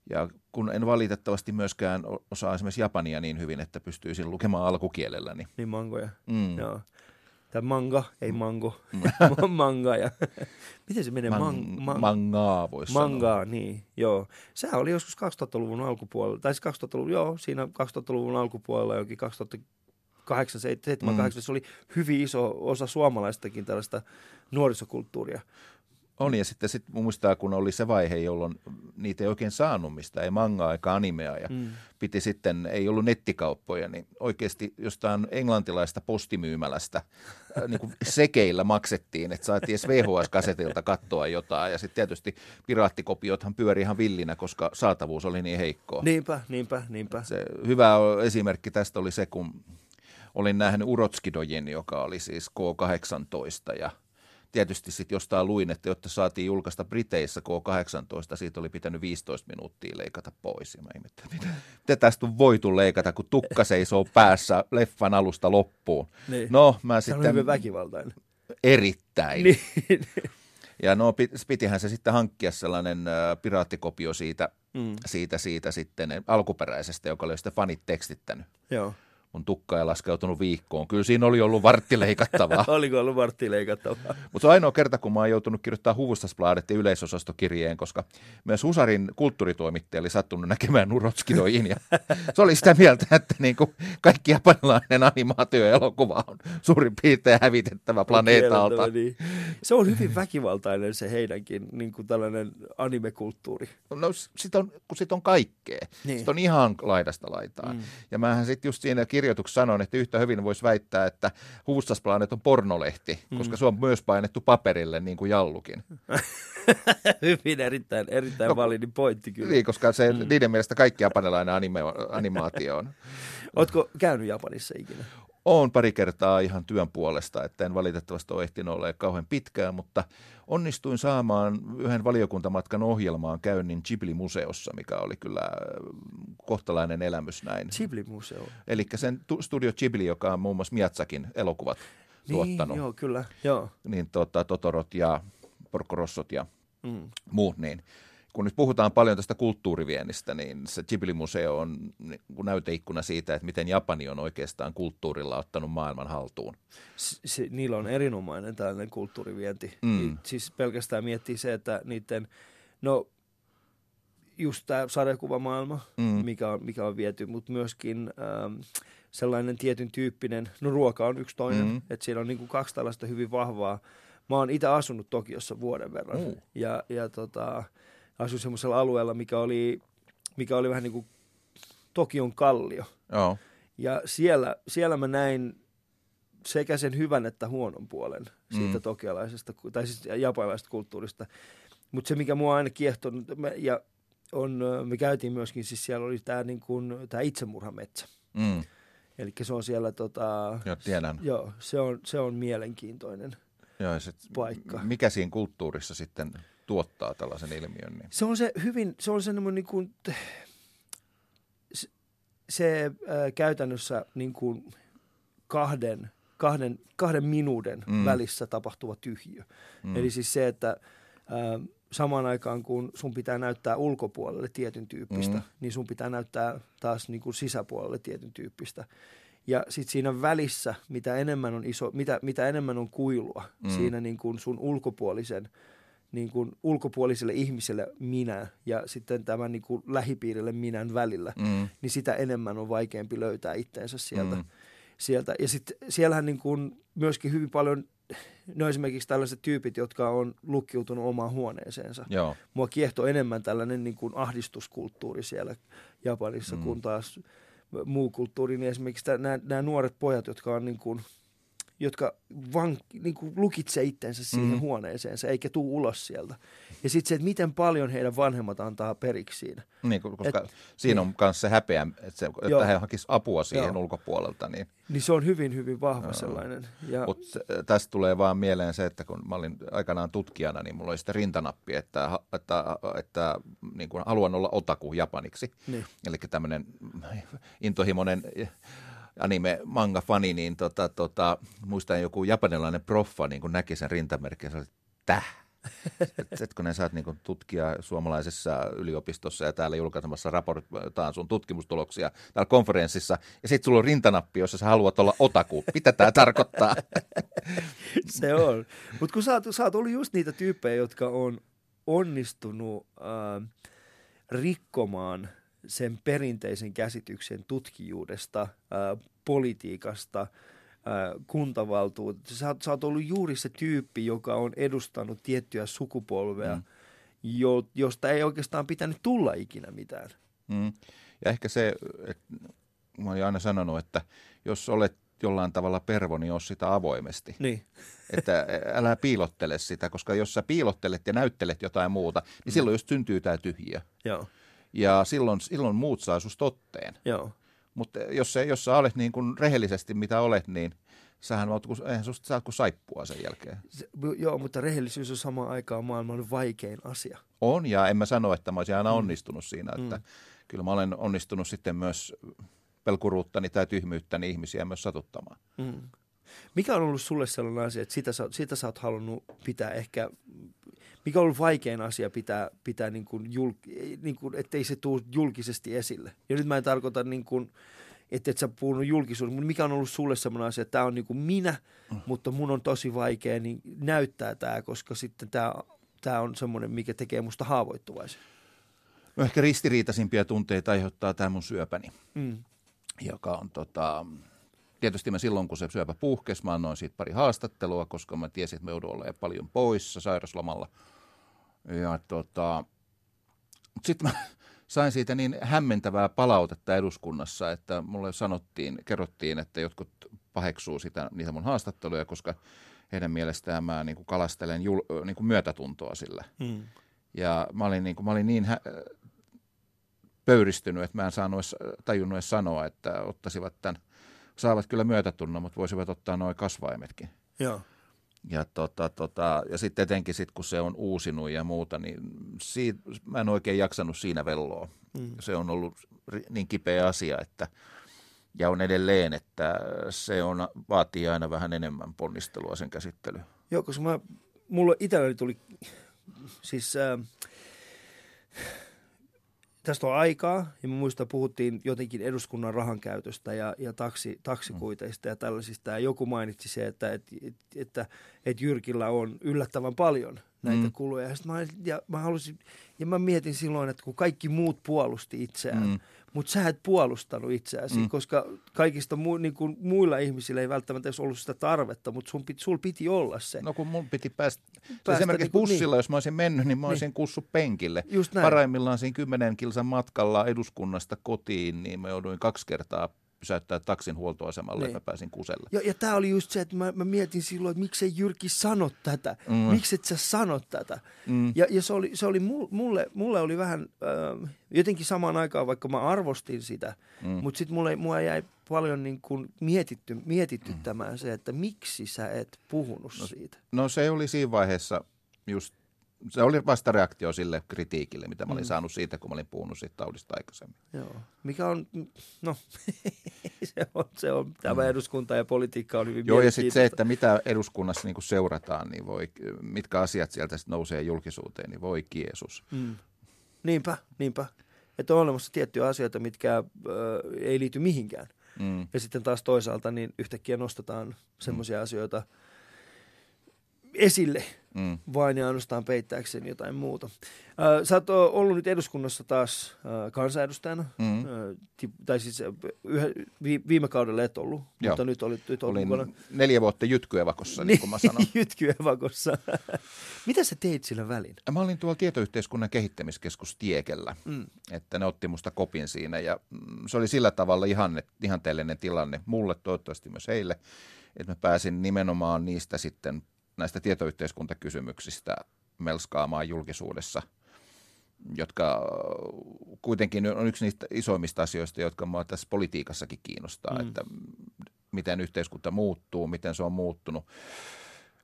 Ja kun en valitettavasti myöskään osaa esimerkiksi japania niin hyvin, että pystyisin lukemaan alkukielellä. Niin, niin mangoja. Mm. Joo. Tai manga, ei mango, mm. manga. Ja, miten se menee? Man, man, mangaa voisi Mangaa, sanoa. niin, joo. Sehän oli joskus 2000-luvun alkupuolella, tai siis 2000-luvun, joo, siinä 2000-luvun alkupuolella jokin 2008, 7, mm. se oli hyvin iso osa suomalaistakin tällaista nuorisokulttuuria. On, ja sitten sit muistaa, kun oli se vaihe, jolloin niitä ei oikein saanut mistä, ei mangaa eikä animea, ja mm. piti sitten, ei ollut nettikauppoja, niin oikeasti jostain englantilaista postimyymälästä äh, niin kuin sekeillä maksettiin, että saatiin edes VHS-kasetilta katsoa jotain, ja sitten tietysti piraattikopiothan pyöri ihan villinä, koska saatavuus oli niin heikkoa. Niinpä, niinpä, niinpä. Se hyvä esimerkki tästä oli se, kun olin nähnyt Urotskidojen, joka oli siis K18, ja tietysti sitten jostain luin, että jotta saatiin julkaista Briteissä K18, siitä oli pitänyt 15 minuuttia leikata pois. Ja mä ihmettelin, mitä tästä on voitu leikata, kun tukka seisoo päässä leffan alusta loppuun. Niin. No, mä Se sitten... on hyvin väkivaltainen. Erittäin. Niin. Ja no pitihän se sitten hankkia sellainen piraattikopio siitä, mm. siitä, siitä sitten alkuperäisestä, joka oli sitten fanit tekstittänyt. Joo mun tukka ei laskeutunut viikkoon. Kyllä siinä oli ollut vartti leikattavaa. Oliko ollut vartti leikattavaa? Mutta se on ainoa kerta, kun mä oon joutunut kirjoittamaan Huvustasbladetin yleisosastokirjeen, koska myös Husarin kulttuuritoimittaja oli sattunut näkemään Urotskidoin. Ja se oli sitä mieltä, että niin kuin kaikki japanilainen animaatioelokuva on suurin piirtein hävitettävä planeetalta. Niin. Se on hyvin väkivaltainen se heidänkin niin kuin tällainen animekulttuuri. No sit on, kun sit on kaikkea. Niin. Sit on ihan laidasta laitaa. Mm. Ja mähän sitten just siinä kirjoituksessa sanon, että yhtä hyvin voisi väittää, että Huustasplanet on pornolehti, mm. koska se on myös painettu paperille, niin kuin Jallukin. hyvin, erittäin, erittäin no, validi pointti kyllä. Niin, koska se mm. niiden mielestä kaikki japanilainen anime, animaatio on. Oletko käynyt Japanissa ikinä? Olen pari kertaa ihan työn puolesta, että en valitettavasti ole ehtinyt olla kauhean pitkään, mutta onnistuin saamaan yhden valiokuntamatkan ohjelmaan käynnin Ghibli-museossa, mikä oli kyllä kohtalainen elämys näin. Ghibli-museo? Eli sen Studio Ghibli, joka on muun muassa Miatsakin elokuvat niin, tuottanut. joo, kyllä. Joo. Niin tota, Totorot ja Porkorossot ja mm. muut, niin kun nyt puhutaan paljon tästä kulttuuriviennistä, niin se Ghibli-museo on näyteikkuna siitä, että miten Japani on oikeastaan kulttuurilla ottanut maailman haltuun. Se, niillä on erinomainen tällainen kulttuurivienti. Mm. Siis pelkästään miettii se, että niiden, no just tämä sarjakuvamaailma, mm. mikä, on, mikä on viety, mutta myöskin ähm, sellainen tietyn tyyppinen, no ruoka on yksi toinen, mm. että siellä on niin kuin kaksi tällaista hyvin vahvaa. Mä oon itse asunut Tokiossa vuoden verran mm. ja, ja tota, asuin semmoisella alueella, mikä oli, mikä oli vähän niin kuin Tokion kallio. Joo. Ja siellä, siellä mä näin sekä sen hyvän että huonon puolen siitä mm. tokialaisesta, tai siis japanilaisesta kulttuurista. Mutta se, mikä mua aina kiehtonut, ja on, me käytiin myöskin, siis siellä oli tämä niin kuin, tää itsemurhametsä. Mm. Eli se on siellä, tota, joo, tiedän. Joo, se on, se on mielenkiintoinen joo, sit, paikka. Mikä siinä kulttuurissa sitten tuottaa tällaisen ilmiön? Niin? Se on se hyvin, se on se niin kuin, se, se äh, käytännössä niin kuin kahden, kahden, kahden minuuden mm. välissä tapahtuva tyhjö. Mm. Eli siis se, että äh, samaan aikaan kun sun pitää näyttää ulkopuolelle tietyn tyyppistä, mm. niin sun pitää näyttää taas niin kuin sisäpuolelle tietyn tyyppistä. Ja sitten siinä välissä, mitä enemmän on, iso, mitä, mitä enemmän on kuilua mm. siinä niin kuin sun ulkopuolisen niin kuin ulkopuoliselle ihmiselle minä ja sitten tämän niin kuin lähipiirille minän välillä, mm. niin sitä enemmän on vaikeampi löytää itteensä sieltä. Mm. sieltä. Ja sitten siellähän niin kuin myöskin hyvin paljon, no esimerkiksi tällaiset tyypit, jotka on lukkiutunut omaan huoneeseensa. Joo. Mua kiehtoo enemmän tällainen niin kuin ahdistuskulttuuri siellä Japanissa, mm. kun taas muu kulttuuri, niin esimerkiksi nämä, nämä nuoret pojat, jotka on niin kuin – jotka van, niin kuin lukitsee itsensä siihen mm. huoneeseensa, eikä tuu ulos sieltä. Ja sitten se, että miten paljon heidän vanhemmat antaa periksi siinä. Niin, koska Et, siinä niin. on myös se häpeä, että, se, että Joo. he hakisivat apua siihen Joo. ulkopuolelta. Niin. niin se on hyvin, hyvin vahva Joo. sellainen. Ja... Mutta tästä tulee vaan mieleen se, että kun mä olin aikanaan tutkijana, niin mulla oli sitten rintanappi, että, että, että niin kuin haluan olla otaku japaniksi. Niin. Eli tämmöinen intohimoinen anime-manga-fani, niin tota, tota, muistan joku japanilainen proffa niin kun näki sen rintamerkin ja sanoi, täh, et, kun ne saat niin tutkia suomalaisessa yliopistossa ja täällä julkaisemassa raportaan sun tutkimustuloksia täällä konferenssissa, ja sitten sulla on rintanappi, jossa sä haluat olla otaku. Mitä tämä tarkoittaa? Se on. Mutta kun sä oot, sä oot ollut just niitä tyyppejä, jotka on onnistunut äh, rikkomaan – sen perinteisen käsityksen tutkijuudesta, ää, politiikasta, ää, kuntavaltuudesta. Sä, sä oot ollut juuri se tyyppi, joka on edustanut tiettyä sukupolvea, mm. jo, josta ei oikeastaan pitänyt tulla ikinä mitään. Mm. Ja ehkä se, että mä oon aina sanonut, että jos olet jollain tavalla pervo, niin jos sitä avoimesti. Niin. Että älä piilottele sitä, koska jos sä piilottelet ja näyttelet jotain muuta, niin mm. silloin just syntyy tämä tyhjiö. Joo ja silloin, silloin muut saa susta totteen. Joo. Mutta jos, se, jos sä olet niin kuin rehellisesti mitä olet, niin sähän oot, eihän susta saa kuin saippua sen jälkeen. Se, joo, mutta rehellisyys on samaan aikaan maailman vaikein asia. On, ja en mä sano, että mä olisin aina mm. onnistunut siinä, että mm. kyllä mä olen onnistunut sitten myös pelkuruuttani tai tyhmyyttäni ihmisiä myös satuttamaan. Mm. Mikä on ollut sulle sellainen asia, että sitä, sitä sä oot halunnut pitää ehkä mikä on ollut vaikein asia pitää, pitää niin kuin jul, niin kuin, ettei se tule julkisesti esille. Ja nyt mä en tarkoita niin kuin, että et sä puhunut julkisuudessa, mutta mikä on ollut sulle sellainen asia, että tämä on niin kuin minä, mm. mutta mun on tosi vaikea niin näyttää tämä, koska sitten tämä, tämä on semmoinen, mikä tekee musta haavoittuvaisen. No ehkä ristiriitaisimpia tunteita aiheuttaa tämä mun syöpäni, mm. joka on tota, tietysti mä silloin, kun se syöpä puhkesi, mä annoin siitä pari haastattelua, koska mä tiesin, että me joudun olemaan paljon poissa sairaslomalla. Ja tota, sitten mä, sain siitä niin hämmentävää palautetta eduskunnassa, että mulle sanottiin, kerrottiin, että jotkut paheksuu sitä, niitä mun haastatteluja, koska heidän mielestään mä niin kuin kalastelen jul, niin kuin myötätuntoa sillä. Mm. Ja mä olin niin, kuin, mä olin niin hä- pöyristynyt, että mä en saanut edes, tajunnut edes sanoa, että ottaisivat tämän, saavat kyllä myötätunnon, mutta voisivat ottaa noin kasvaimetkin. Joo. Ja, tota, tota, ja sitten etenkin sit, kun se on uusinut ja muuta, niin siitä, mä en oikein jaksanut siinä velloa. Mm. Se on ollut niin kipeä asia, että ja on edelleen, että se on, vaatii aina vähän enemmän ponnistelua sen käsittely. Joo, koska mä, mulla itselläni tuli siis äh, tästä on aikaa, ja mä muistan, puhuttiin jotenkin eduskunnan rahan käytöstä ja, ja taksi, taksikuiteista ja tällaisista, ja joku mainitsi se, että, että, että, että Jyrkillä on yllättävän paljon näitä mm. kuluja. Ja, mä, ja, mä halusin, ja mä mietin silloin, että kun kaikki muut puolusti itseään, mm mutta sä et puolustanut itseäsi, mm. koska kaikista mu, niin kuin muilla ihmisillä ei välttämättä edes ollut sitä tarvetta, mutta sun piti, sul piti olla se. No kun mun piti päästä, päästä esimerkiksi niin kuin, bussilla, niin. jos mä olisin mennyt, niin mä olisin niin. kussut penkille. Just näin. Paraimmillaan siinä kymmenen kilsan matkalla eduskunnasta kotiin, niin mä jouduin kaksi kertaa pysäyttää taksin huoltoasemalle, niin. että mä pääsin kuselle. Ja, ja tämä oli just se, että mä, mä mietin silloin, että miksei Jyrki sano tätä, mm. miksi et sä sano tätä. Mm. Ja, ja se oli, se oli mulle, mulle oli vähän äh, jotenkin samaan aikaan, vaikka mä arvostin sitä, mm. mutta sitten mulle, mulle jäi paljon niin kuin mietitty, mietityttämään mm. se, että miksi sä et puhunut no, siitä. No se oli siinä vaiheessa just se oli vastareaktio sille kritiikille, mitä mä olin mm. saanut siitä, kun mä olin puhunut siitä taudista aikaisemmin. Joo. Mikä on, no, se on, se on tämä mm. eduskunta ja politiikka on hyvin Joo, ja sitten se, että mitä eduskunnassa niin seurataan, niin voi, mitkä asiat sieltä sitten nousee julkisuuteen, niin voi Jeesus. Mm. Niinpä, niinpä. Että on olemassa tiettyjä asioita, mitkä äh, ei liity mihinkään. Mm. Ja sitten taas toisaalta niin yhtäkkiä nostetaan semmoisia mm. asioita esille, mm. vain ja ainoastaan peittääkseen jotain muuta. Äh, sä oot ollut nyt eduskunnassa taas äh, kansanedustajana, mm. äh, tai siis yhä, vi, viime kaudella et ollut, Joo. mutta nyt olit, nyt Olin mukana. neljä vuotta jytkyevakossa, niin kuin mä sanon. jytkyevakossa. Mitä sä teit sillä välin? Mä olin tuolla tietoyhteiskunnan kehittämiskeskus Tiekellä, mm. että ne otti musta kopin siinä ja mm, se oli sillä tavalla ihan, ihanteellinen tilanne mulle, toivottavasti myös heille, että mä pääsin nimenomaan niistä sitten näistä tietoyhteiskuntakysymyksistä melskaamaan julkisuudessa, jotka kuitenkin on yksi niistä isoimmista asioista, jotka minua tässä politiikassakin kiinnostaa, mm. että miten yhteiskunta muuttuu, miten se on muuttunut.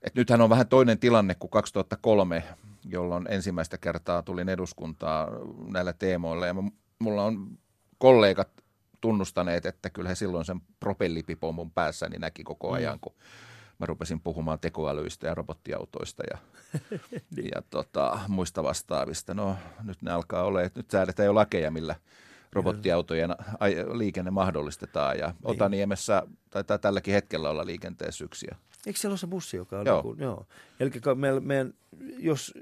Et nythän on vähän toinen tilanne kuin 2003, jolloin ensimmäistä kertaa tulin eduskuntaa näillä teemoilla ja mulla on kollegat tunnustaneet, että kyllä he silloin sen propellipipon mun päässäni näki koko mm. ajan, kun mä rupesin puhumaan tekoälyistä ja robottiautoista ja, niin. ja tota, muista vastaavista. No nyt ne alkaa olla, että nyt säädetään jo lakeja, millä robottiautojen liikenne mahdollistetaan ja niin. Otaniemessä taitaa tälläkin hetkellä olla liikenteessä yksiä. Eikö siellä ole se bussi, joka on joo. Niin kuin, joo. Eli meidän, meidän, jos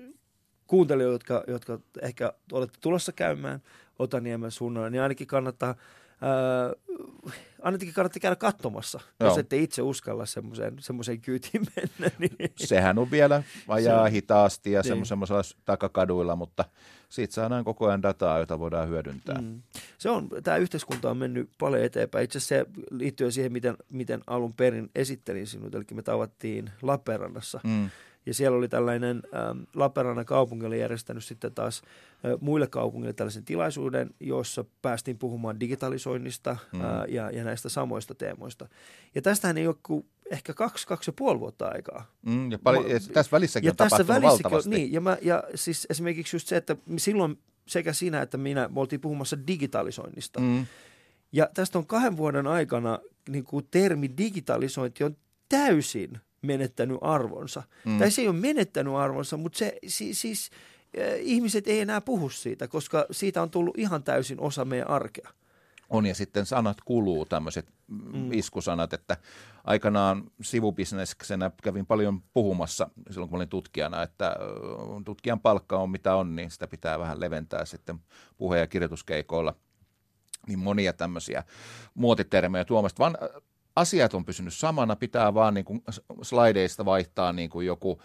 kuuntelijoita, jotka, jotka ehkä olette tulossa käymään Otaniemen suunnalla, niin ainakin kannattaa äh, ainakin kannattaa käydä katsomassa, Joo. jos ette itse uskalla semmoiseen, semmoiseen kyytiin mennä. Niin. Sehän on vielä vajaa hitaasti ja niin. semmoisella takakaduilla, mutta siitä saadaan koko ajan dataa, jota voidaan hyödyntää. Mm. Se on, tämä yhteiskunta on mennyt paljon eteenpäin. Itse asiassa se liittyy siihen, miten, miten alun perin esittelin sinut, eli me tavattiin Lappeenrannassa. Mm ja siellä oli tällainen, ähm, Lappeenrannan kaupunki oli järjestänyt sitten taas äh, muille kaupungille tällaisen tilaisuuden, jossa päästiin puhumaan digitalisoinnista mm. äh, ja, ja näistä samoista teemoista. Ja tästähän ei ole kuin ehkä kaksi, kaksi ja puoli vuotta aikaa. Mm, ja, pali, ja tässä välissäkin ja on tässä välissäkin valtavasti. On, niin, ja, mä, ja siis esimerkiksi just se, että silloin sekä sinä että minä me oltiin puhumassa digitalisoinnista. Mm. Ja tästä on kahden vuoden aikana niin kuin termi digitalisointi on täysin menettänyt arvonsa. Mm. Tai se ei ole menettänyt arvonsa, mutta se siis, siis äh, ihmiset ei enää puhu siitä, koska siitä on tullut ihan täysin osa meidän arkea. On ja sitten sanat kuluu, tämmöiset mm. iskusanat, että aikanaan sivubisneksenä kävin paljon puhumassa silloin, kun olin tutkijana, että tutkijan palkka on mitä on, niin sitä pitää vähän leventää sitten puhe- ja kirjoituskeikoilla. Niin monia tämmöisiä muotitermejä tuomasta, vaan asiat on pysynyt samana, pitää vaan niin kuin slideista vaihtaa niin kuin joku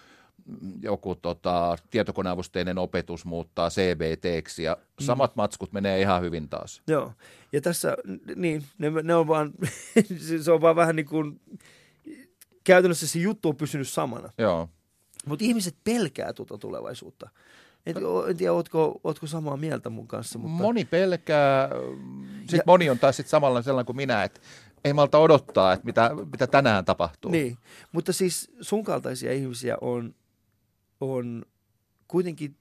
joku tota, tietokoneavusteinen opetus muuttaa CBTksi ja mm. samat matskut menee ihan hyvin taas. Joo, ja tässä, niin, ne, ne on vaan, se on vaan vähän niin kuin, käytännössä se juttu on pysynyt samana. Joo. Mutta ihmiset pelkää tuota tulevaisuutta. En, en tiedä, ootko, ootko samaa mieltä mun kanssa. Mutta... Moni pelkää, sitten ja... moni on taas sit samalla sellainen kuin minä, että ei malta odottaa, että mitä, mitä tänään tapahtuu. Niin, mutta siis sun kaltaisia ihmisiä on, on kuitenkin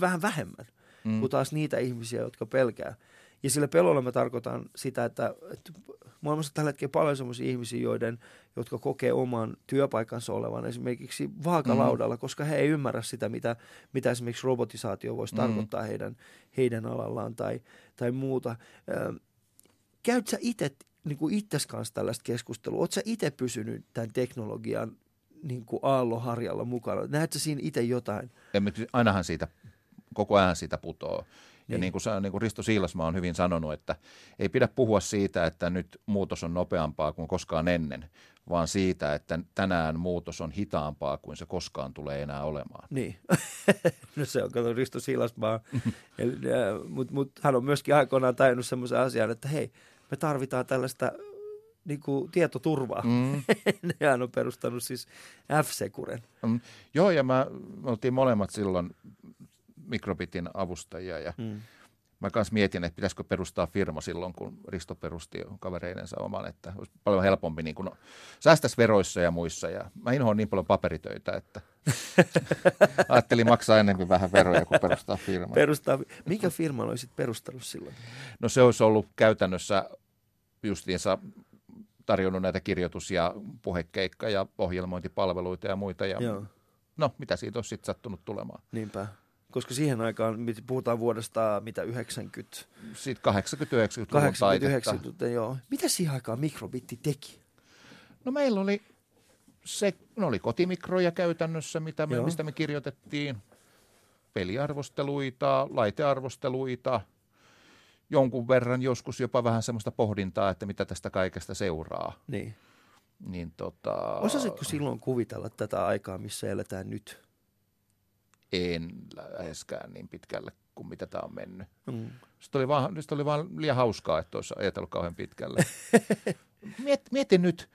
vähän vähemmän mm. kuin taas niitä ihmisiä, jotka pelkää. Ja sillä pelolla mä tarkoitan sitä, että, että maailmassa tällä hetkellä paljon sellaisia ihmisiä, joiden, jotka kokee oman työpaikansa olevan esimerkiksi vaakalaudalla, mm. koska he ei ymmärrä sitä, mitä, mitä esimerkiksi robotisaatio voisi mm. tarkoittaa heidän, heidän alallaan tai, tai muuta. Käyt sä itse niin kuin itses kanssa tällaista keskustelua? Oletko itse pysynyt tämän teknologian niin kuin aalloharjalla mukana? Näetkö siinä itse jotain? Ainahan siitä, koko ajan siitä putoo. Ja niin. niin kuin, niin kuin Risto Siilasma on hyvin sanonut, että ei pidä puhua siitä, että nyt muutos on nopeampaa kuin koskaan ennen, vaan siitä, että tänään muutos on hitaampaa kuin se koskaan tulee enää olemaan. Niin, no se on kato Risto Siilasmaa, mutta mut, hän on myöskin aikoinaan tajunnut semmoisen asian, että hei, me tarvitaan tällaista niin kuin tietoturvaa. Mm. Hän on perustanut siis F-Securen. Mm. Joo, ja mä, me oltiin molemmat silloin Mikrobitin avustajia ja mm. Mä kanssa mietin, että pitäisikö perustaa firma silloin, kun Risto perusti kavereidensa oman, että olisi paljon helpompi niin kuin, säästäisi veroissa ja muissa. Ja mä inhoan niin paljon paperitöitä, että ajattelin maksaa enemmän vähän veroja kuin perustaa firma. Perustaa. Mikä firma olisit perustanut silloin? No se olisi ollut käytännössä justiinsa tarjonnut näitä kirjoitus- ja puhekeikka- ja ohjelmointipalveluita ja muita. Ja Joo. No, mitä siitä olisi sitten sattunut tulemaan? Niinpä koska siihen aikaan puhutaan vuodesta mitä 90... Sitten 80-90-luvun 80 joo. Mitä siihen aikaan mikrobitti teki? No meillä oli se, no oli kotimikroja käytännössä, mitä me, mistä me kirjoitettiin. Peliarvosteluita, laitearvosteluita, jonkun verran joskus jopa vähän semmoista pohdintaa, että mitä tästä kaikesta seuraa. Niin. Niin tota... Osasitko silloin kuvitella tätä aikaa, missä eletään nyt? En läheskään niin pitkälle kuin mitä tämä on mennyt. Mm. Sitten oli vaan, sitten oli vaan liian hauskaa, että olisi ajatellut kauhean pitkälle. Miet, mieti nyt,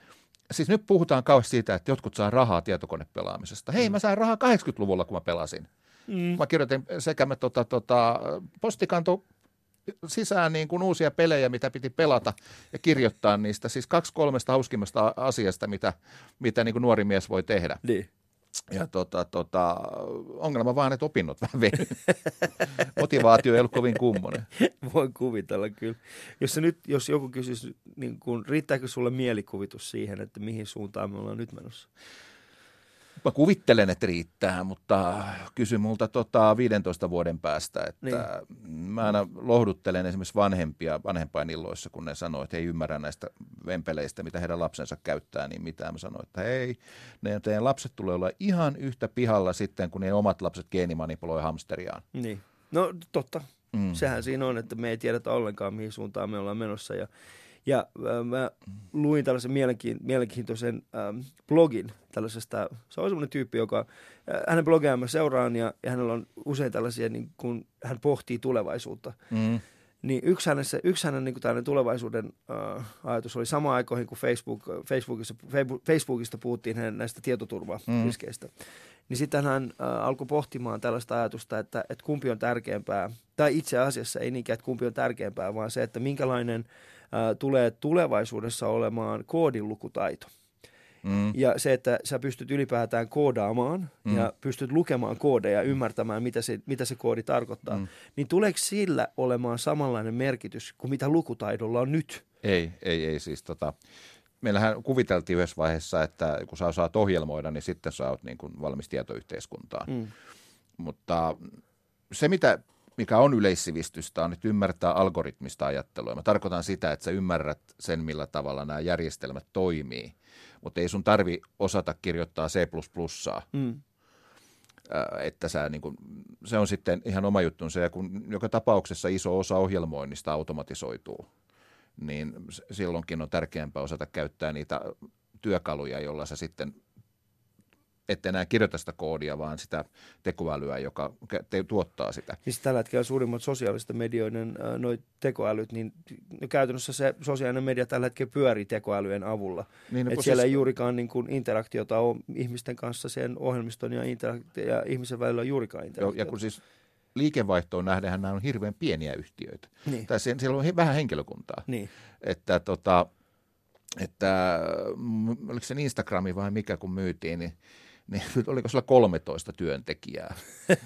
siis nyt puhutaan kauheasti siitä, että jotkut saa rahaa tietokonepelaamisesta. Hei, mm. mä sain rahaa 80-luvulla, kun mä pelasin. Mm. Mä kirjoitin sekä mä tota, tota, postikanto sisään niin kuin uusia pelejä, mitä piti pelata ja kirjoittaa niistä. Siis kaksi kolmesta hauskimmasta asiasta, mitä, mitä niin kuin nuori mies voi tehdä. Niin. Ja tota, tota, ongelma vaan, että opinnot vähän vei. Motivaatio ei ollut kovin kummonen. Voin kuvitella kyllä. Jos, nyt, jos joku kysyisi, niin kun, riittääkö sulle mielikuvitus siihen, että mihin suuntaan me ollaan nyt menossa? Mä kuvittelen, että riittää, mutta kysy multa tota 15 vuoden päästä, että niin. mä aina lohduttelen esimerkiksi vanhempia vanhempainilloissa, kun ne sanoo, että he ei ymmärrä näistä vempeleistä, mitä heidän lapsensa käyttää, niin mitä mä sanoin, että hei, ne teidän lapset tulee olla ihan yhtä pihalla sitten, kun ne omat lapset geenimanipuloi hamsteriaan. Niin, no totta. Mm. Sehän siinä on, että me ei tiedetä ollenkaan, mihin suuntaan me ollaan menossa ja ja äh, mä luin tällaisen mielenkiintoisen ähm, blogin tällaisesta, se on semmoinen tyyppi, joka, äh, hänen blogiaan mä seuraan ja, ja hänellä on usein tällaisia, niin kun hän pohtii tulevaisuutta. Mm. Niin yksi hänen, yksi hänen niin kuin tulevaisuuden äh, ajatus oli sama aikoihin, kun Facebook, Facebookissa, Facebookista puhuttiin hänen näistä tietoturvariskeistä. Mm. Niin sitten hän äh, alkoi pohtimaan tällaista ajatusta, että, että kumpi on tärkeämpää, tai itse asiassa ei niinkään, että kumpi on tärkeämpää, vaan se, että minkälainen – tulee tulevaisuudessa olemaan koodinlukutaito. Mm. Ja se, että sä pystyt ylipäätään koodaamaan mm. ja pystyt lukemaan koodeja ja ymmärtämään, mitä se, mitä se koodi tarkoittaa, mm. niin tuleeko sillä olemaan samanlainen merkitys kuin mitä lukutaidolla on nyt? Ei, ei, ei siis tota, meillähän kuviteltiin yhdessä vaiheessa, että kun sä osaat ohjelmoida, niin sitten sä oot niin kuin valmis tietoyhteiskuntaan. Mm. Mutta se, mitä mikä on yleissivistystä, on nyt ymmärtää algoritmista ajattelua. Mä tarkoitan sitä, että sä ymmärrät sen, millä tavalla nämä järjestelmät toimii, mutta ei sun tarvi osata kirjoittaa C++. Mm. Että sä, niin kun, se on sitten ihan oma juttunsa, ja kun joka tapauksessa iso osa ohjelmoinnista automatisoituu, niin silloinkin on tärkeämpää osata käyttää niitä työkaluja, joilla sä sitten ette enää kirjoita sitä koodia, vaan sitä tekoälyä, joka te, tuottaa sitä. Siis tällä hetkellä suurimmat sosiaalisten medioiden noi tekoälyt, niin käytännössä se sosiaalinen media tällä hetkellä pyörii tekoälyjen avulla. Niin, no, Et siellä siis... ei juurikaan niin kuin interaktiota ole ihmisten kanssa sen ohjelmiston ja, interak- ja ihmisen välillä juurikaan interaktiota. Joo, ja kun siis liikevaihtoon nähdenhän nämä on hirveän pieniä yhtiöitä. Niin. Tai siellä on vähän henkilökuntaa. Niin. Että tota, että oliko se Instagrami vai mikä kun myytiin, niin niin oliko sillä 13 työntekijää.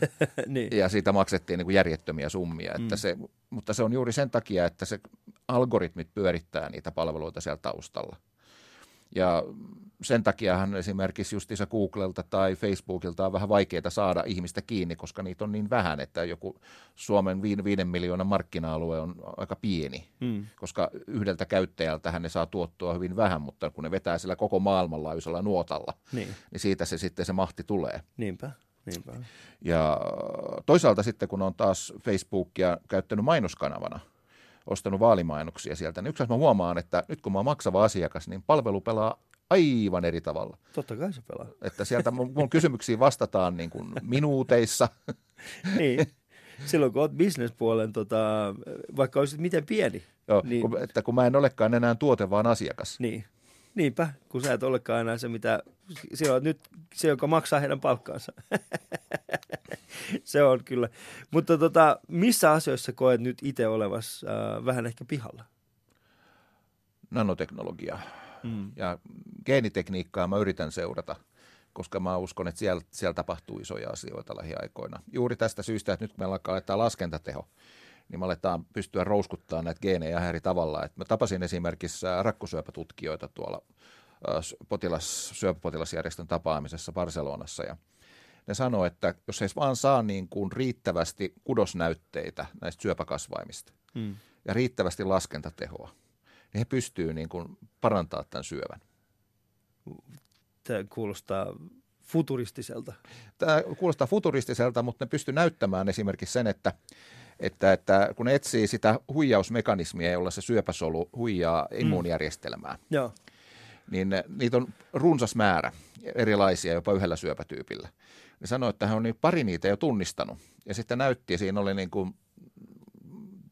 niin. Ja siitä maksettiin niin kuin järjettömiä summia. Että mm. se, mutta se on juuri sen takia, että se algoritmit pyörittää niitä palveluita siellä taustalla. Ja sen takiahan esimerkiksi justiinsa Googlelta tai Facebookilta on vähän vaikeaa saada ihmistä kiinni, koska niitä on niin vähän, että joku Suomen viiden miljoonan markkina-alue on aika pieni, mm. koska yhdeltä käyttäjältä ne saa tuottua hyvin vähän, mutta kun ne vetää sillä koko maailmanlaajuisella nuotalla, niin. niin siitä se sitten se mahti tulee. Niinpä. Niinpä. Ja toisaalta sitten, kun on taas Facebookia käyttänyt mainoskanavana, ostanut vaalimainoksia sieltä, niin yksi mä huomaan, että nyt kun mä oon maksava asiakas, niin palvelu pelaa aivan eri tavalla. Totta kai se pelaa. Että sieltä mun, mun kysymyksiin vastataan niin kuin minuuteissa. niin. Silloin kun olet bisnespuolen, tota, vaikka olisit miten pieni. Joo, niin... kun, että kun mä en olekaan enää tuote, vaan asiakas. Niin. Niinpä, kun sä et olekaan enää se, mitä, silloin nyt se, joka maksaa heidän palkkaansa. se on kyllä. Mutta tota, missä asioissa koet nyt itse olevas äh, vähän ehkä pihalla? Nanoteknologia mm. ja geenitekniikkaa mä yritän seurata, koska mä uskon, että siellä, siellä tapahtuu isoja asioita lähiaikoina. Juuri tästä syystä, että nyt meillä alkaa laskentateho, niin me aletaan pystyä rouskuttaa näitä geenejä eri tavalla. Et mä tapasin esimerkiksi rakkosyöpätutkijoita tuolla potilas, syöpäpotilasjärjestön tapaamisessa Barcelonassa ja ne sanoo, että jos ei vaan saa niin kuin riittävästi kudosnäytteitä näistä syöpäkasvaimista hmm. ja riittävästi laskentatehoa, niin he pystyvät niin kuin parantamaan tämän syövän. Tämä kuulostaa futuristiselta. Tämä kuulostaa futuristiselta, mutta ne pystyvät näyttämään esimerkiksi sen, että, että, että kun etsii sitä huijausmekanismia, jolla se syöpäsolu huijaa mm. immuunijärjestelmää, mm. Joo. niin niitä on runsas määrä erilaisia jopa yhdellä syöpätyypillä. Ne sanoi, että hän on niin pari niitä jo tunnistanut. Ja sitten näytti, ja siinä oli niin kuin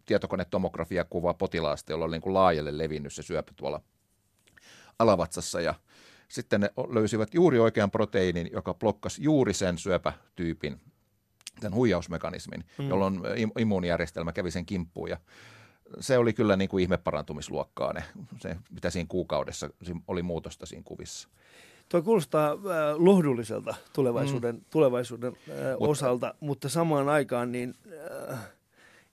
tietokonetomografiakuva potilaasta, jolla oli niin kuin laajalle levinnyt se syöpä tuolla alavatsassa ja sitten ne löysivät juuri oikean proteiinin, joka blokkasi juuri sen syöpätyypin, tämän huijausmekanismin, mm. jolloin immuunijärjestelmä kävi sen kimppuun ja se oli kyllä niin kuin ihmeparantumisluokkaa ne, se, mitä siinä kuukaudessa oli muutosta siinä kuvissa. Tuo kuulostaa äh, lohdulliselta tulevaisuuden, mm. tulevaisuuden äh, mutta, osalta, mutta samaan aikaan niin äh,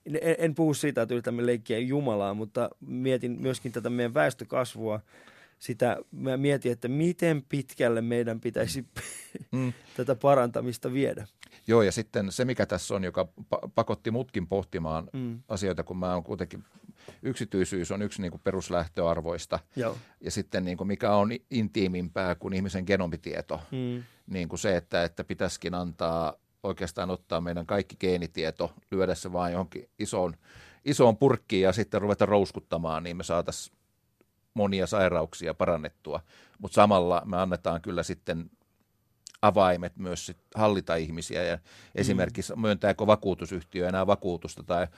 en, en puhu siitä, että yritämme leikkiä Jumalaa, mutta mietin myöskin tätä meidän väestökasvua. Sitä mä mietin, että miten pitkälle meidän pitäisi mm. tätä parantamista viedä. Joo, ja sitten se, mikä tässä on, joka pakotti mutkin pohtimaan mm. asioita, kun mä oon kuitenkin, yksityisyys on yksi niin kuin peruslähtöarvoista, Joo. ja sitten niin kuin mikä on intiimimpää kuin ihmisen genomitieto, mm. niin kuin se, että, että pitäisikin antaa oikeastaan ottaa meidän kaikki geenitieto, lyödä se vaan johonkin isoon, isoon purkkiin ja sitten ruveta rouskuttamaan, niin me saataisiin monia sairauksia parannettua. Mutta samalla me annetaan kyllä sitten avaimet myös sit hallita ihmisiä ja esimerkiksi mm. myöntääkö vakuutusyhtiö enää vakuutusta tai äh,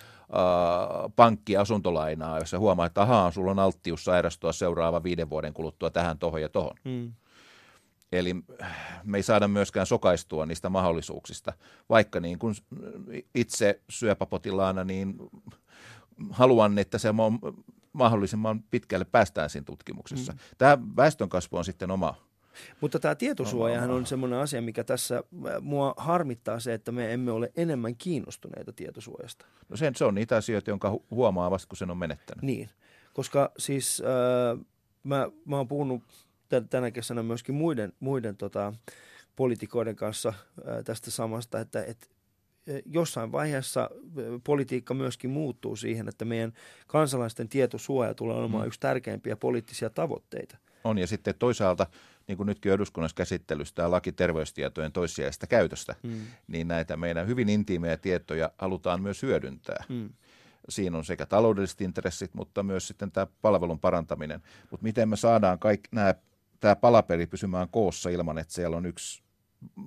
pankki asuntolainaa, jos huomaa, että ahaa, sulla on alttius sairastua seuraava viiden vuoden kuluttua tähän, tohon ja tohon. Mm. Eli me ei saada myöskään sokaistua niistä mahdollisuuksista, vaikka niin kuin itse syöpäpotilaana niin haluan, että se on mahdollisimman pitkälle päästään siinä tutkimuksessa. Mm. Tämä väestönkasvu on sitten oma mutta tämä tietosuojahan on semmoinen asia, mikä tässä äh, mua harmittaa se, että me emme ole enemmän kiinnostuneita tietosuojasta. No sen, se on niitä asioita, jonka huomaa vasta, kun sen on menettänyt. Niin, koska siis äh, mä, mä oon puhunut tänä kesänä myöskin muiden, muiden tota, politikoiden kanssa ää, tästä samasta, että et, jossain vaiheessa politiikka myöskin muuttuu siihen, että meidän kansalaisten tietosuoja tulee olemaan mm. yksi tärkeimpiä poliittisia tavoitteita. On ja sitten toisaalta, niin kuin nytkin eduskunnassa käsittelystä tämä laki terveystietojen toissijaisesta käytöstä, mm. niin näitä meidän hyvin intiimejä tietoja halutaan myös hyödyntää. Mm. Siinä on sekä taloudelliset intressit, mutta myös sitten tämä palvelun parantaminen. Mutta miten me saadaan kaikki nämä tämä palapeli pysymään koossa ilman, että siellä on yksi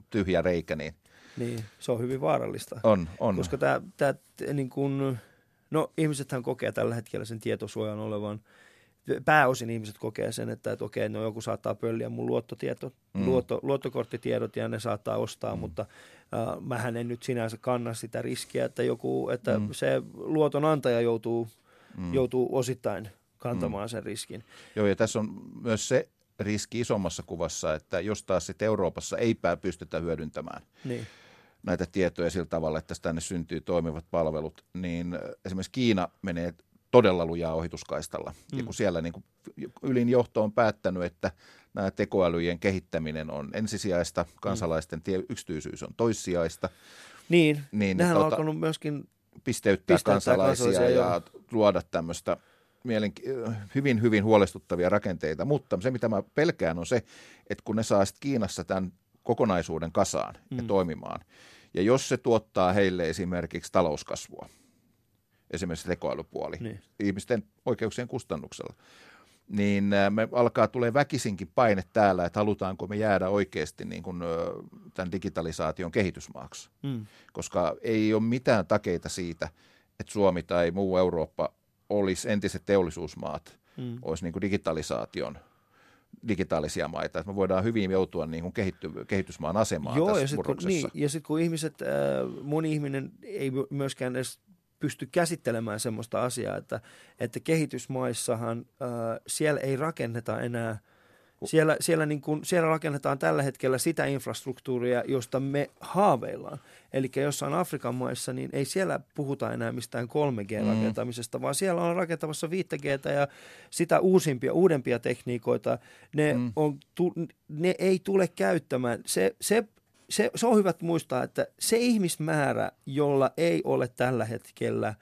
tyhjä reikä, niin Niin, se on hyvin vaarallista. on. on. Koska tämä, tämä niin kuin, no ihmisethän kokee tällä hetkellä sen tietosuojan olevan, pääosin ihmiset kokee sen, että, että okei, no joku saattaa pölliä mun luottotieto, mm. luotto, luottokorttitiedot ja ne saattaa ostaa, mm. mutta äh, mähän en nyt sinänsä kanna sitä riskiä, että joku, että mm. se luotonantaja joutuu, mm. joutuu osittain kantamaan mm. sen riskin. Joo, ja tässä on myös se riski isommassa kuvassa, että jos taas sitten Euroopassa ei pää pystytä hyödyntämään Niin. Näitä tietoja sillä tavalla, että tänne syntyy toimivat palvelut, niin esimerkiksi Kiina menee todella lujaa ohituskaistalla. Mm. Ja kun siellä niin kuin ylin johto on päättänyt, että nämä tekoälyjen kehittäminen on ensisijaista, kansalaisten tie, yksityisyys on toissijaista, Niin, Niin, nehän on tota- alkanut myöskin, pisteyttää, Pisteyttää kansalaisia, kansalaisia, ja luoda tämmöistä mielenki- hyvin, hyvin huolestuttavia rakenteita. Mutta se, mitä mä pelkään, on se, että kun ne saa Kiinassa tämän kokonaisuuden kasaan ja Mm. toimimaan, ja jos se tuottaa heille esimerkiksi talouskasvua, esimerkiksi tekoälypuoli, niin, ihmisten oikeuksien kustannuksella, niin ää, me alkaa tulee väkisinkin paine täällä, että halutaanko me jäädä oikeasti niin kuin, tämän digitalisaation kehitysmaaksi. Mm, koska ei ole mitään takeita siitä, että Suomi tai muu Eurooppa olisi entiset teollisuusmaat, mm. olisi niin kuin digitalisaation digitaalisia maita. Että me voidaan hyvin joutua niin kuin kehitty, kehitysmaan asemaan Joo, tässä ja sitten kun, murroksessa. niin, ja sit kun ihmiset, äh, moni ihminen ei my- myöskään edes pysty käsittelemään semmoista asiaa, että, että kehitysmaissahan äh, siellä ei rakenneta enää, siellä, siellä, niin kuin, siellä rakennetaan tällä hetkellä sitä infrastruktuuria, josta me haaveillaan. Eli jossain Afrikan maissa, niin ei siellä puhuta enää mistään 3G-rakentamisesta, mm. vaan siellä on rakentavassa 5G ja sitä uusimpia, uudempia tekniikoita. Ne, Mm. on, tu, ne ei tule käyttämään. Se, se, se, se on hyvä muistaa, että se ihmismäärä, jolla ei ole tällä hetkellä ää,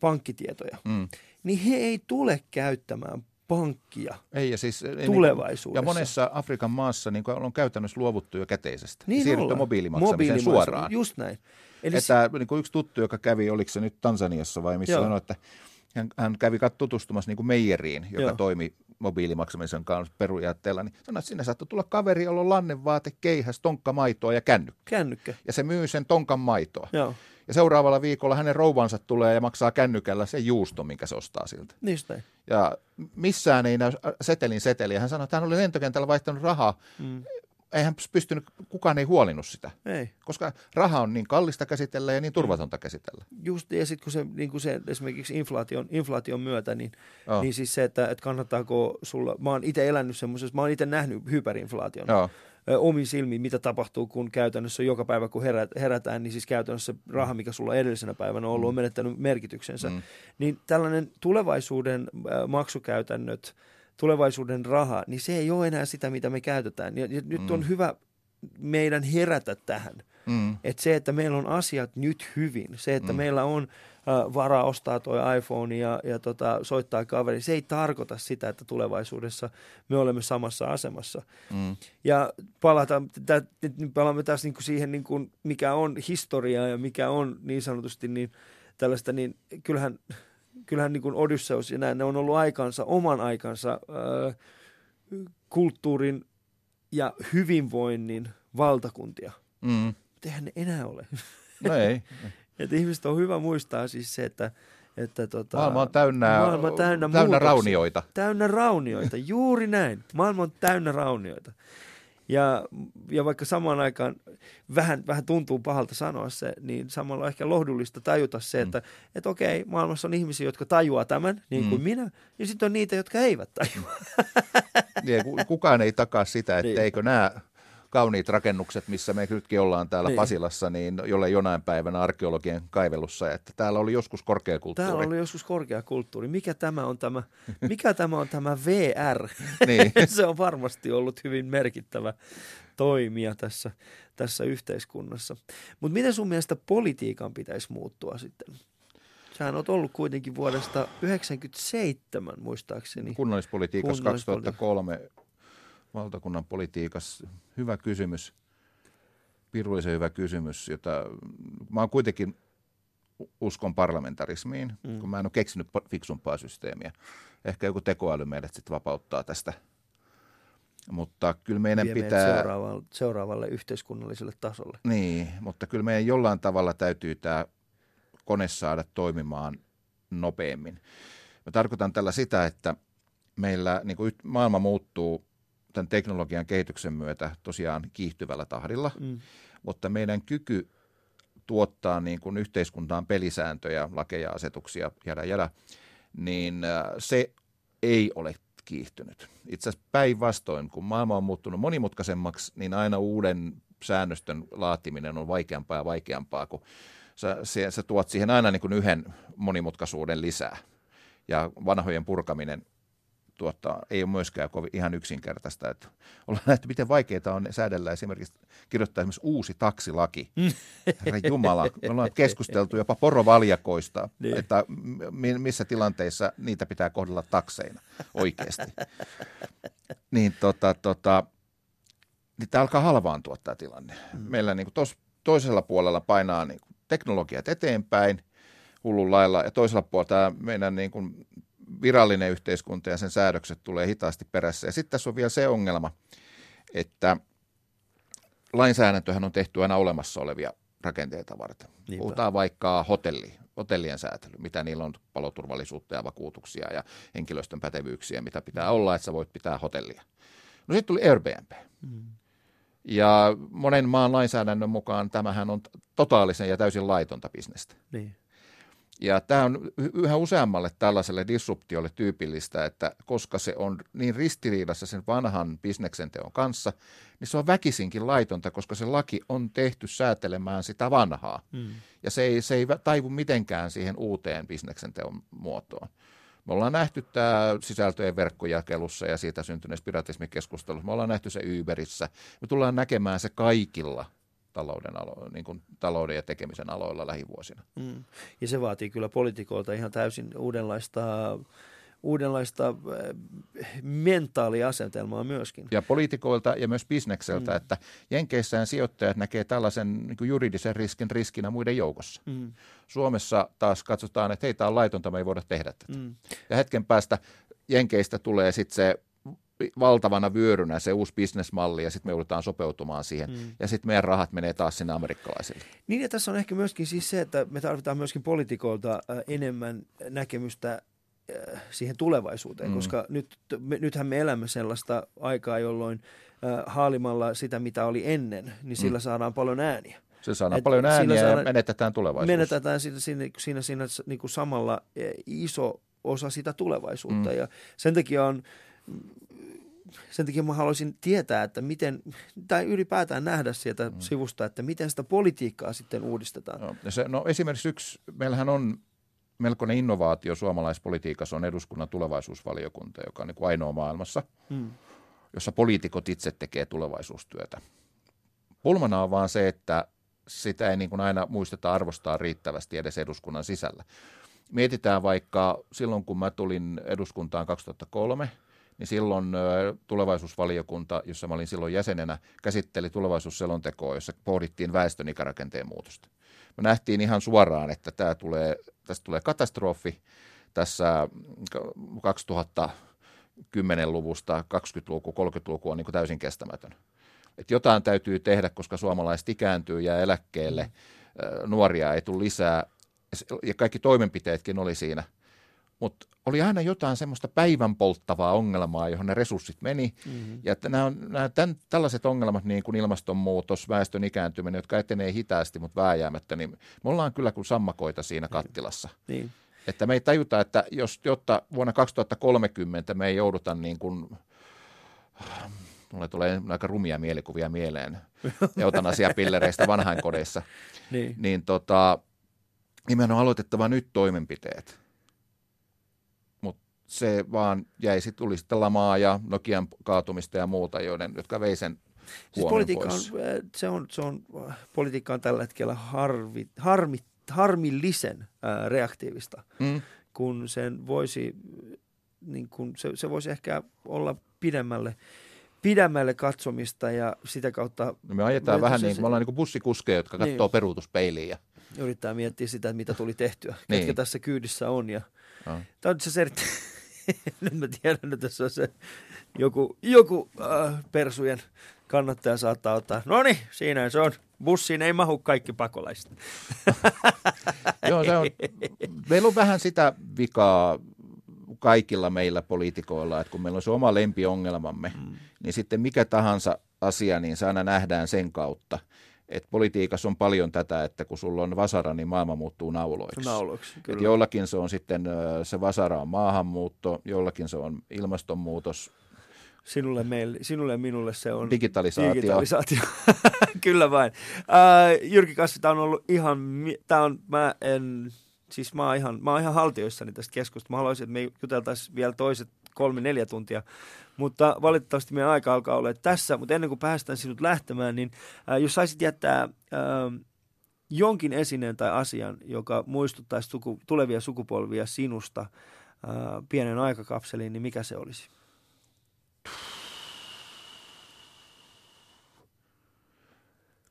pankkitietoja, Mm. niin he ei tule käyttämään pankkia Ei, ja, siis, ei tulevaisuudessa. ja monessa Afrikan maassa niin kuin on käytännössä luovuttu jo käteisestä. niin Siirrytty mobiilimaksamiseen suoraan. Just näin. Eli Että niin kuin yksi tuttu, joka kävi, oliko se nyt Tansaniassa vai missä Joo. sanoi, että hän, hän kävi tutustumassa niin kuin Meijeriin, joka Joo. toimi mobiilimaksamisen kanssa perujätteellä, niin sanoi, että sinne saattoi tulla kaveri, jolla on lannevaate, keihäs, tonkkamaitoa ja kännykkä. kännykkä. Ja se myy sen tonkan maitoa. Joo, Ja seuraavalla viikolla hänen rouvansa tulee ja maksaa kännykällä sen juuston, minkä se ostaa siltä. just näin. Ja missään ei näy setelin seteli. Ja hän sanoi, että hän oli lentokentällä vaihtanut rahaa. Mm. Ei hän pystynyt, kukaan ei huolinnut sitä. Ei. Koska raha on niin kallista käsitellä ja niin turvatonta käsitellä. Just, ja sitten kun se, niin kuin se esimerkiksi inflaation, inflaation myötä, niin, oh. niin siis se, että, että kannattaako sulla, mä oon itse elänyt semmoisessa, mä oon itse nähnyt hyperinflaation Joo. Omin silmiin, mitä tapahtuu, kun käytännössä joka päivä, kun herät, herätään, niin siis käytännössä raha, mikä sulla edellisenä päivänä on ollut, on menettänyt merkityksensä. Mm. Mm. Niin tällainen tulevaisuuden maksukäytännöt, tulevaisuuden raha, niin se ei ole enää sitä, mitä me käytetään. Ja, ja nyt Mm. on hyvä meidän herätä tähän. Mm. Että se, että meillä on asiat nyt hyvin, se, että Mm. mm. meillä on varaa ostaa toi iPhone ja, ja tota, soittaa kaveri, se ei tarkoita sitä, että tulevaisuudessa me olemme samassa asemassa. Mm. Ja palata, tä, palaamme taas niinku siihen, niinku, mikä on historiaa ja mikä on niin sanotusti niin tällaista, niin kyllähän, kyllähän niin Odysseus ja näin, ne on ollut aikansa, oman aikansa äh, kulttuurin ja hyvinvoinnin valtakuntia. Mm. Mutta eihän ne enää ole. No ei. Et ihmiset on hyvä muistaa siis se, että, että tota, Maailma on täynnä, maailma täynnä, täynnä muutoksia. raunioita. Täynnä raunioita, juuri näin. Maailma on täynnä raunioita. Ja, ja vaikka samaan aikaan vähän, vähän tuntuu pahalta sanoa se, niin samalla on ehkä lohdullista tajuta se, että mm. et okei, maailmassa on ihmisiä, jotka tajuaa tämän, niin kuin Mm. minä, ja sitten on niitä, jotka eivät tajua. Ku- kukaan ei takaa sitä, Niin. etteikö nämä kauniit rakennukset, missä me nytkin ollaan täällä Niin. Pasilassa, niin jolle jonain päivänä arkeologien kaivelussa, että täällä oli joskus korkeakulttuuri. Täällä oli joskus korkeakulttuuri. Mikä tämä on tämä, mikä tämä, on tämä VR? Niin. se on varmasti ollut hyvin merkittävä toimija tässä, tässä yhteiskunnassa. Mutta miten sun mielestä politiikan pitäisi muuttua sitten? Sähän oot ollut kuitenkin vuodesta 1997 muistaakseni. Kunnallispolitiikassa Kunnallispolitiikka. 2003 valtakunnan politiikassa. Hyvä kysymys. Pirullisen hyvä kysymys, jota mä oon kuitenkin uskon parlamentarismiin, mm. kun mä en ole keksinyt fiksumpaa systeemiä. Ehkä joku tekoäly meidät sitten vapauttaa tästä, Mutta kyllä meidän Vie pitää... Seuraavalle, seuraavalle yhteiskunnalliselle tasolle. Niin, mutta kyllä meidän jollain tavalla täytyy tämä kone saada toimimaan nopeammin. Mä tarkoitan tällä sitä, että meillä niin kuin maailma muuttuu tämän teknologian kehityksen myötä tosiaan kiihtyvällä tahdilla, mm. mutta meidän kyky tuottaa niin kuin yhteiskuntaan pelisääntöjä, lakeja, asetuksia, jada jada, niin äh, se ei ole kiihtynyt. Itse asiassa päinvastoin, kun maailma on muuttunut monimutkaisemmaksi, niin aina uuden säännöstön laatiminen on vaikeampaa ja vaikeampaa, kun sä, sä, sä tuot siihen aina niin kuin yhden monimutkaisuuden lisää. Ja vanhojen purkaminen tuottaa, ei ole myöskään kovin ihan yksinkertaista. Että ollaan nähty, miten vaikeaa on säädellä esimerkiksi, kirjoittaa esimerkiksi uusi taksilaki. Herra Jumala, me ollaan keskusteltu jopa porovaljakoista, niin. että missä tilanteissa niitä pitää kohdella takseina oikeasti. niin tota, tota, niin tämä alkaa halvaantua tämä tilanne. Mm. Meillä niin tos, toisella puolella painaa niin kuin teknologiat eteenpäin hullun lailla, ja toisella puolella tämä meidän niin kuin virallinen yhteiskunta ja sen säädökset tulee hitaasti perässä. Ja sitten tässä on vielä se ongelma, että lainsäädäntöhän on tehty aina olemassa olevia rakenteita varten. Niinpä. Puhutaan vaikka hotelli, hotellien säätely, mitä niillä on paloturvallisuutta ja vakuutuksia ja henkilöstön pätevyyksiä, mitä pitää olla, että sä voit pitää hotellia. No sitten tuli Airbnb. Mm. Ja monen maan lainsäädännön mukaan tämähän on totaalisen ja täysin laitonta bisnestä. Niin. Ja tämä on yhä useammalle tällaiselle disruptiolle tyypillistä, että koska se on niin ristiriidassa sen vanhan bisneksen teon kanssa, niin se on väkisinkin laitonta, koska se laki on tehty säätelemään sitä vanhaa. Mm. Ja se ei, se ei taivu mitenkään siihen uuteen bisneksen teon muotoon. Me ollaan nähty tämä sisältöjen verkkojakelussa ja siitä syntyneessä piratismikeskustelussa. Me ollaan nähty se Uberissä. Me tullaan näkemään se kaikilla talouden, alo, niin kuin talouden ja tekemisen aloilla lähivuosina. Mm. Ja se vaatii kyllä poliitikoilta ihan täysin uudenlaista uudenlaista äh, mentaaliasetelmaa myöskin. Ja poliitikoilta ja myös bisnekseltä, mm. että Jenkeissään sijoittajat näkee tällaisen niin kuin juridisen riskin riskinä muiden joukossa. Mm. Suomessa taas katsotaan, että hei, tämä on laitonta, me ei voida tehdä tätä. Mm. Ja hetken päästä Jenkeistä tulee sitten se valtavana vyörynä se uusi bisnesmalli ja sitten me joudutaan sopeutumaan siihen. Mm. Ja sitten meidän rahat menee taas sinne amerikkalaisille. Niin ja tässä on ehkä myöskin siis se, että me tarvitaan myöskin poliitikoilta äh, enemmän näkemystä äh, siihen tulevaisuuteen, mm. koska nyt, me, nythän me elämme sellaista aikaa, jolloin äh, haalimalla sitä, mitä oli ennen, niin sillä mm. saadaan paljon ääniä. Se saadaan Et paljon ääniä saadaan, ja menetetään tulevaisuutta. Menetetään siinä, siinä, siinä, siinä niin kuin samalla iso osa sitä tulevaisuutta mm. ja sen takia on sen takia mä haluaisin tietää, että miten, tai ylipäätään nähdä sieltä mm. sivusta, että miten sitä politiikkaa sitten uudistetaan. No, se, no esimerkiksi yksi, meillähän on melkoinen innovaatio suomalaispolitiikassa on eduskunnan tulevaisuusvaliokunta, joka on niin kuin ainoa maailmassa, mm. jossa poliitikot itse tekee tulevaisuustyötä. Pulmana on vaan se, että sitä ei niin kuin aina muisteta arvostaa riittävästi edes eduskunnan sisällä. Mietitään vaikka silloin, kun mä tulin eduskuntaan 2003 – niin silloin tulevaisuusvaliokunta, jossa mä olin silloin jäsenenä, käsitteli tulevaisuusselontekoa, jossa pohdittiin väestön ikärakenteen muutosta. Me nähtiin ihan suoraan, että tämä tulee, tästä tulee katastrofi tässä 2010-luvusta, 20-luku, 30-luku on niin täysin kestämätön. Et jotain täytyy tehdä, koska suomalaiset ikääntyy ja eläkkeelle, nuoria ei tule lisää, ja kaikki toimenpiteetkin oli siinä – mutta oli aina jotain semmoista päivän polttavaa ongelmaa, johon ne resurssit meni. Mm-hmm. Ja että nämä, on, nämä tämän, tällaiset ongelmat, niin kuin ilmastonmuutos, väestön ikääntyminen, jotka etenee hitaasti, mutta vääjäämättä, niin me ollaan kyllä kuin sammakoita siinä niin. kattilassa. Niin. Että me ei tajuta, että jos, jotta vuonna 2030 me ei jouduta niin kuin, mulle tulee aika rumia mielikuvia mieleen eutanasiapillereistä vanhainkodeissa, niin, niin tota, niin meidän on aloitettava nyt toimenpiteet se vaan jäi, sit tuli sitten lamaa ja Nokian kaatumista ja muuta, joiden, jotka vei sen siis politiikka on, se on, se on, politiikka on tällä hetkellä harvi, harmi, harmillisen ää, reaktiivista, mm. kun sen voisi, niin kun se, se voisi ehkä olla pidemmälle pidemmälle katsomista ja sitä kautta... No me ajetaan vähän se, niin me ollaan niin kuin bussikuskeja, jotka niin, katsoo peruutuspeiliin. Ja... Yrittää miettiä sitä, mitä tuli tehtyä, niin. ketkä tässä kyydissä on. Ja... No. Tämä on se erittäin, nyt mä tiedän, että tässä on se joku, joku äh, persujen kannattaja saattaa ottaa. No niin, siinä se on. Bussiin ei mahu kaikki pakolaiset. Joo, se on, meillä on vähän sitä vikaa kaikilla meillä poliitikoilla, että kun meillä on se oma lempiongelmamme, mm. niin sitten mikä tahansa asia, niin se aina nähdään sen kautta. Et politiikassa on paljon tätä, että kun sulla on vasara, niin maailma muuttuu nauloiksi. Nauloiksi, kyllä. Et jollakin se on sitten, se vasara on maahanmuutto, jollakin se on ilmastonmuutos, Sinulle, meille, sinulle ja minulle se on digitalisaatio. digitalisaatio. Kyllä vain. Uh, Jyrki Kasvi, tämä on ollut ihan, tämä on, mä en, siis mä oon ihan, mä oon ihan haltioissani tästä keskustelusta. Mä haluaisin, että me juteltaisiin vielä toiset kolme, neljä tuntia. Mutta valitettavasti meidän aika alkaa olla tässä. Mutta ennen kuin päästään sinut lähtemään, niin äh, jos saisit jättää äh, jonkin esineen tai asian, joka muistuttaisi suku, tulevia sukupolvia sinusta äh, pienen aikakapseliin, niin mikä se olisi?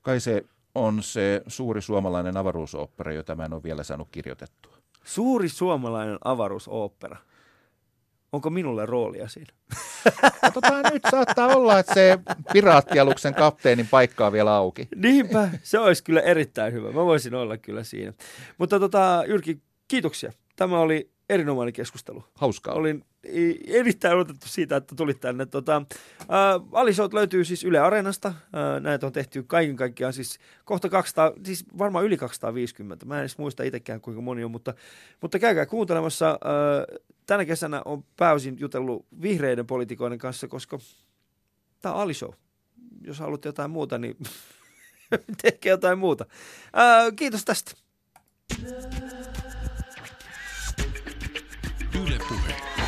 Kai se on se suuri suomalainen avaruusooppera, jota mä en ole vielä saanut kirjoitettua. Suuri suomalainen avaruusooppera. Onko minulle roolia siinä? Katsotaan nyt, saattaa olla, että se piraattialuksen kapteenin paikka on vielä auki. Niinpä, se olisi kyllä erittäin hyvä. Mä voisin olla kyllä siinä. Mutta tota, Jyrki, kiitoksia. Tämä oli erinomainen keskustelu. Hauskaa. Olin erittäin odotettu siitä, että tulit tänne. Tota, ää, Alishout löytyy siis Yle Areenasta. Ää, näitä on tehty kaiken kaikkiaan siis kohta 200, siis varmaan yli 250. Mä en edes muista itsekään kuinka moni on, mutta, mutta käykää kuuntelemassa. Ää, tänä kesänä on pääosin jutellut vihreiden poliitikoiden kanssa, koska tämä on Alishow. Jos haluat jotain muuta, niin tehkää jotain muuta. Ää, kiitos tästä. Yle Puhe.